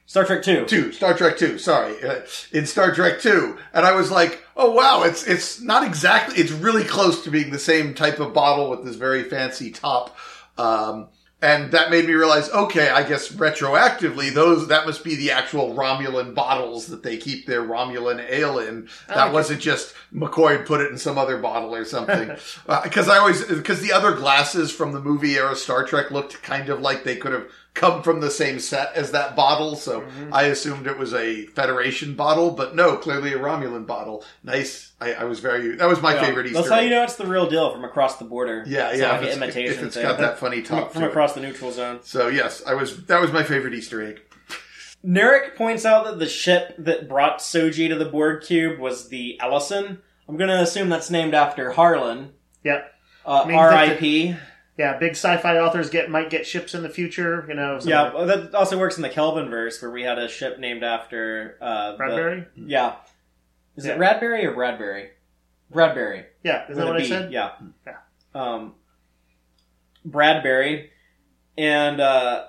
Star Trek Two.
two, Star Trek two, sorry, uh, in Star Trek two, and I was like, oh wow, it's it's not exactly, it's really close to being the same type of bottle with this very fancy top, um, and that made me realize, okay, I guess retroactively, those that must be the actual Romulan bottles that they keep their Romulan ale in. That
like
wasn't just McCoy put it in some other bottle or something. Uh, because I always, because the other glasses from the movie era Star Trek looked kind of like they could have come from the same set as that bottle, so
Mm-hmm.
I assumed it was a Federation bottle, but no, clearly a Romulan bottle. Nice. I, I was very. That was my
Yeah.
favorite Easter.
That's how
egg.
you know it's the real deal from across the border.
Yeah,
It's
yeah.
not
If
an imitation
if it's
thing.
got that funny
from,
top
from
to it.
across the neutral zone.
So yes, I was. That was my favorite Easter egg.
Narek points out that the ship that brought Soji to the Borg cube was the Ellison. I'm going to assume that's named after Harlan.
Yeah.
Uh, R.I.P.
Yeah. Big sci-fi authors get might get ships in the future. You know.
Yeah, well, that also works in the Kelvin verse where we had a ship named after uh, the-
Bradbury.
yeah, is
Yeah.
it Radbury or Bradbury? Bradbury.
Yeah. Is that what I
B,
said?
Yeah.
Yeah.
Um, Bradbury, and uh,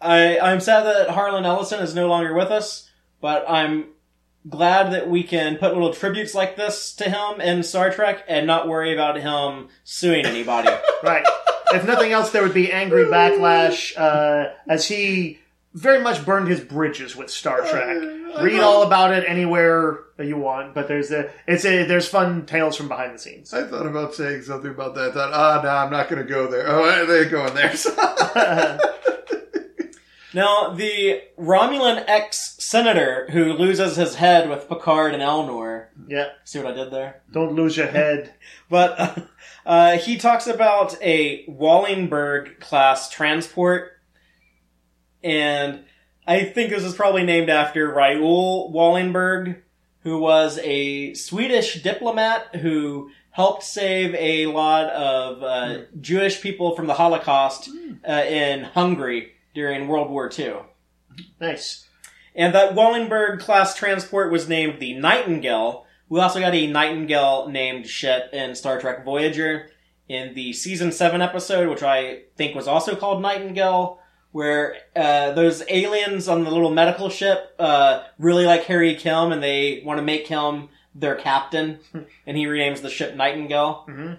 I I'm sad that Harlan Ellison is no longer with us, but I'm glad that we can put little tributes like this to him in Star Trek and not worry about him suing anybody.
Right. If nothing else, there would be angry backlash uh, as he very much burned his bridges with Star Trek. Read all about it anywhere you want, but there's a it's a there's fun tales from behind the scenes.
I thought about saying something about that. I thought, ah, no, I'm not going to go there. Oh, they're going there.
Now, the Romulan ex senator who loses his head with Picard and Elnor.
yeah,
See what I did there?
don't lose your head.
But uh, uh, he talks about a Wallenberg class transport, and I think this is probably named after Raoul Wallenberg, who was a Swedish diplomat who helped save a lot of uh, Jewish people from the Holocaust uh, in Hungary during World War II.
Nice.
And that Wallenberg class transport was named the Nightingale. We also got a Nightingale named ship in Star Trek Voyager in the season 7 episode, which I think was also called Nightingale, where uh, those aliens on the little medical ship uh, really like Harry Kim and they want to make him their captain, and he renames the ship Nightingale.
Mhm.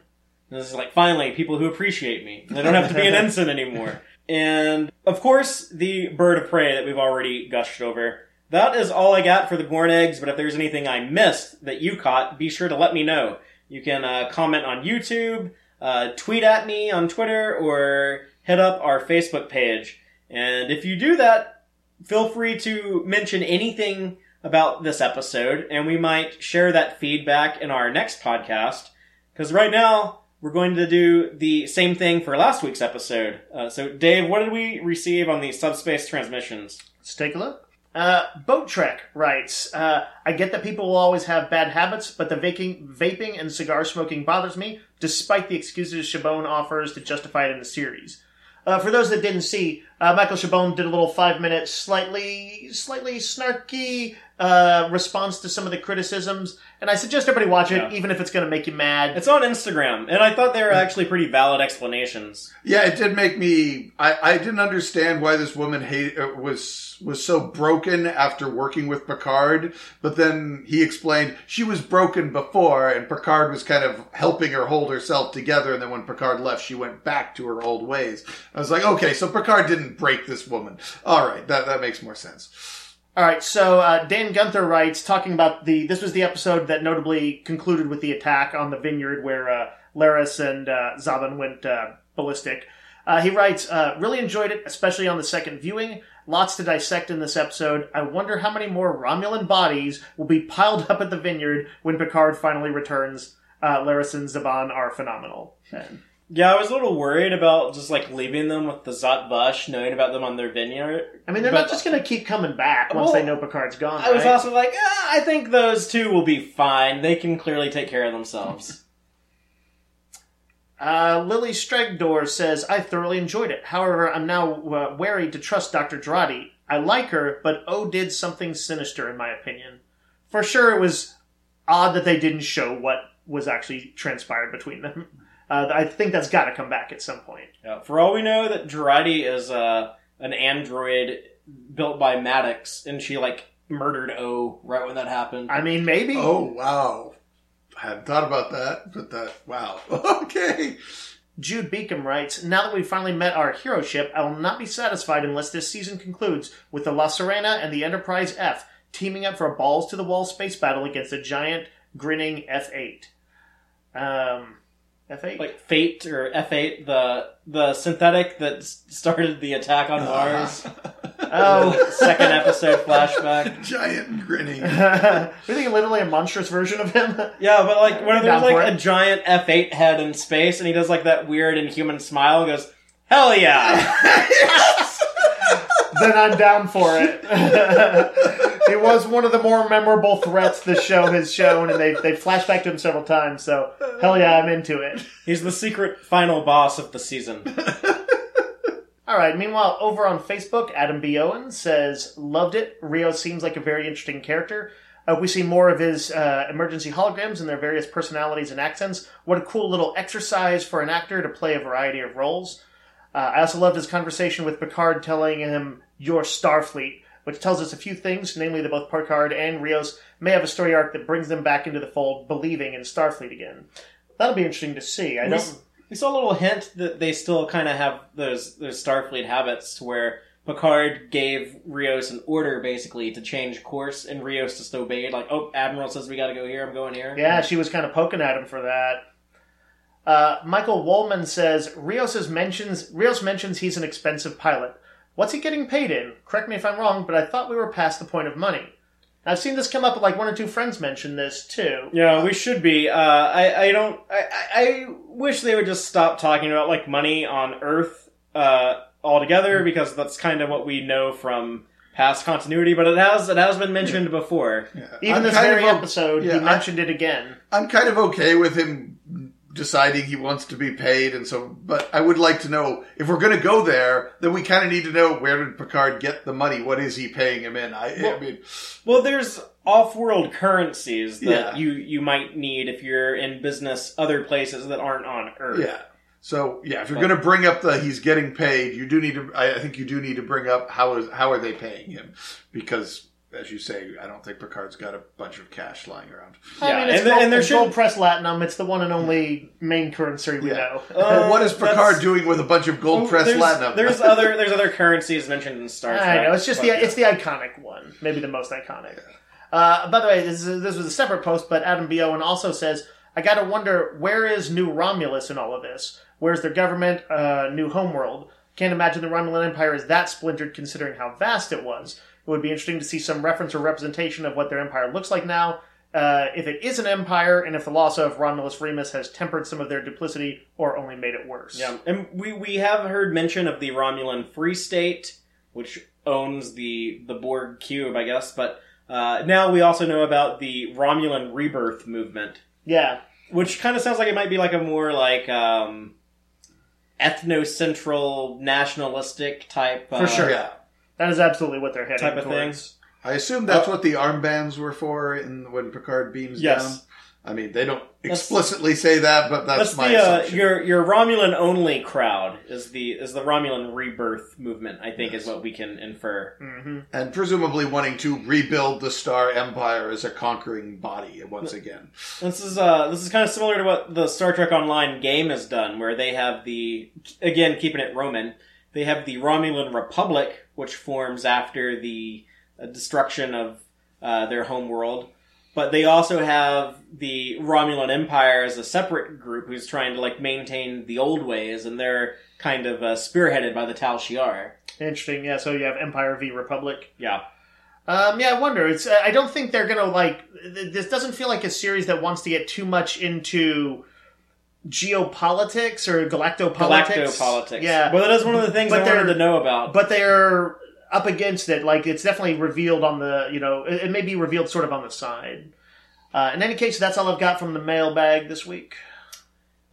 This is like, finally, people who appreciate me. They don't have to be an ensign anymore. And, of course, the bird of prey that we've already gushed over. That is all I got for the Gorn eggs, but if there's anything I missed that you caught, be sure to let me know. You can uh, comment on YouTube, uh, tweet at me on Twitter, or hit up our Facebook page. And if you do that, feel free to mention anything about this episode, and we might share that feedback in our next podcast. Because right now, we're going to do the same thing for last week's episode. Uh, so, Dave, what did we receive on the subspace transmissions?
Let's take a look. Uh, Boat Trek writes, uh, I get that people will always have bad habits, but the vaping, vaping and cigar smoking bothers me, despite the excuses Chabon offers to justify it in the series. Uh, for those that didn't see, uh, Michael Chabon did a little five minute, slightly, slightly snarky uh, response to some of the criticisms, and I suggest everybody watch it,
Yeah.
even if it's going to make you mad.
It's on Instagram, and I thought they were actually pretty valid explanations.
yeah, it did make me. I, I didn't understand why this woman hate, uh, was was so broken after working with Picard, but then he explained she was broken before, and Picard was kind of helping her hold herself together. And then when Picard left, she went back to her old ways. I was like, okay, so Picard didn't break this woman. All right, that that makes more sense.
All right, so uh, Dan Gunther writes, talking about the. This was the episode that notably concluded with the attack on the vineyard where uh, Laris and uh, Zhaban went uh, ballistic. Uh, he writes, uh, really enjoyed it, especially on the second viewing. Lots to dissect in this episode. I wonder how many more Romulan bodies will be piled up at the vineyard when Picard finally returns. Uh, Laris and Zhaban are phenomenal. And
Yeah, I was a little worried about just like leaving them with the Zhat Vash, knowing about them on their vineyard.
I mean, they're
But-
not just going to keep coming back once
Well,
they know Picard's gone.
I was
right?
also like, ah, I think those two will be fine. They can clearly take care of themselves.
Uh, Lily Stregdor says, I thoroughly enjoyed it. However, I'm now uh, wary to trust Dr. Jurati. I like her, but O did something sinister, in my opinion. For sure, it was odd that they didn't show what was actually transpired between them. Uh, I think that's got to come back at some point.
Yeah, for all we know, that Jurati is uh, an android built by Maddox, and she like murdered O right when that happened.
I mean, maybe.
Oh wow, I hadn't thought about that, but that wow. Okay.
Jude Beacom writes, Now that we've finally met our hero ship, I will not be satisfied unless this season concludes with the La Sirena and the Enterprise F teaming up for a balls to the wall space battle against a giant, grinning F 8. Um, F 8?
like Fate or F eight, the the synthetic that s- started the attack on uh-huh. Mars.
oh.
Second episode flashback.
Giant grinning.
We're thinking literally a monstrous version of him.
Yeah, but like when
Down
there's
for
like
it.
a giant F eight head in space, and he does like that weird inhuman smile, and goes, "Hell yeah!"
then I'm down for it. It was one of the more memorable threats the show has shown, and they they flashed back to him several times. So hell yeah, I'm into it.
He's the secret final boss of the season.
All right. Meanwhile, over on Facebook, Adam B. Owen says loved it. Rio seems like a very interesting character. Uh, we see more of his uh, emergency holograms and their various personalities and accents. What a cool little exercise for an actor to play a variety of roles. Uh, I also loved his conversation with Picard telling him, Your Starfleet, which tells us a few things, namely that both Picard and Rios may have a story arc that brings them back into the fold, believing in Starfleet again. That'll be interesting to see. I
We,
don't.
we saw a little hint that they still kind of have those those Starfleet habits, to where Picard gave Rios an order basically to change course, and Rios just obeyed. Like, oh, Admiral says we got to go here. I'm going here.
Yeah, she was kind of poking at him for that. Uh, Michael Woolman says Rios mentions Rios mentions he's an expensive pilot. What's he getting paid in? Correct me if I'm wrong, but I thought we were past the point of money. I've seen this come up. Like one or two friends mention this too.
Yeah, we should be. Uh, I I don't. I, I I wish they would just stop talking about like money on Earth uh, altogether because that's kind of what we know from past continuity. But it has it has been mentioned before.
Even
I'm
this very
of o-
episode,
yeah,
he
I-
mentioned it again.
I'm kind of okay with him deciding he wants to be paid, and so. But I would like to know if we're going to go there, then we kind of need to know where did Picard get the money? What is he paying him in? I, I mean,
Well, there's off-world currencies that
Yeah.
you you might need if you're in business other places that aren't on Earth.
yeah. So yeah, if you're going to bring up the he's getting paid, you do need to. I, I think you do need to bring up how is how are they paying him because. As you say, I don't think Picard's got a bunch of cash lying around.
I
Yeah,
mean, it's
and there-
gold,
and there
it's gold
should-
press latinum. It's the one and only main currency we
Yeah.
know.
Uh,
what is Picard
that's-
doing with a bunch of gold pressed
there's,
platinum?
There's other there's other currencies mentioned in Star Trek.
I know it's just
but-
the it's the iconic one, maybe the most iconic. Uh, by the way, this, is, this was a separate post, but Adam B. Owen also says, "I got to wonder where is New Romulus in all of this? Where's their government? Uh, new homeworld? Can't imagine the Romulan Empire is that splintered, considering how vast it was. It would be interesting to see some reference or representation of what their empire looks like now." Uh, if it is an empire, and if the loss of Romulus Remus has tempered some of their duplicity or only made it worse.
Yeah, and we we have heard mention of the Romulan Free State, which owns the the Borg cube, I guess. But uh, now we also know about the Romulan Rebirth movement,
Yeah.
which kind of sounds like it might be like a more like um, ethnocentral, nationalistic type. Uh,
For sure.
yeah.
That is absolutely what they're heading
Type of thing.
towards.
I assume that's what the armbands were for in when Picard beams
Yes.
down. I mean, they don't
That's-
explicitly say that, but that's,
That's
my
the uh,
assumption.
your your Romulan only crowd is the is the Romulan Rebirth movement. I think is what we can infer.
hmm
and presumably wanting to rebuild the Star Empire as a conquering body once again.
This is uh this is kind of similar to what the Star Trek Online game has done, where they have the again keeping it Roman. They have the Romulan Republic, which forms after the uh, destruction of uh, their home world, but they also have the Romulan Empire as a separate group who's trying to like maintain the old ways, and they're kind of uh, spearheaded by the Tal Shiar.
Interesting. Yeah. So you have Empire v Republic.
Yeah,
Um, yeah, I wonder. It's. I don't think they're gonna like. th- This doesn't feel like a series that wants to get too much into geopolitics or galactopolitics.
galactopolitics.
Yeah,
well, that is one of the things
But
I wanted to know about.
but they're up against it. Like it's definitely revealed on the. You know, it, it may be revealed sort of on the side. Uh, in any case, that's all I've got from the mailbag this week.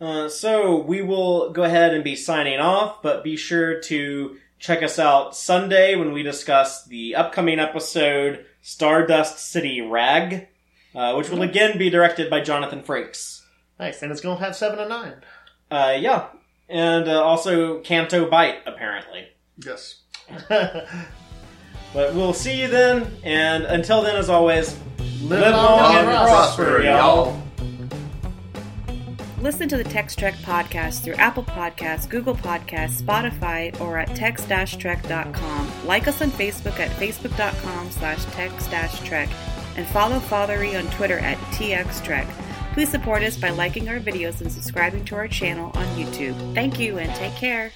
Uh, so we will go ahead and be signing off, but be sure to check us out Sunday when we discuss the upcoming episode Stardust City Rag, uh, which will again be directed by Jonathan Frakes.
Nice, and it's gonna have seven and nine.
Uh, yeah, and uh, also Canto Bight apparently.
Yes.
But we'll see you then, and until then, as always,
Live
live
long
long
and
and
prosper,
prosper, y'all.
Listen to the Text Trek podcast through Apple Podcasts, Google Podcasts, Spotify, or at text-trek.com. Like us on Facebook at facebook.com slash text-trek and follow Fathery on Twitter at txtrek. Please support us by liking our videos and subscribing to our channel on YouTube. Thank you and take care.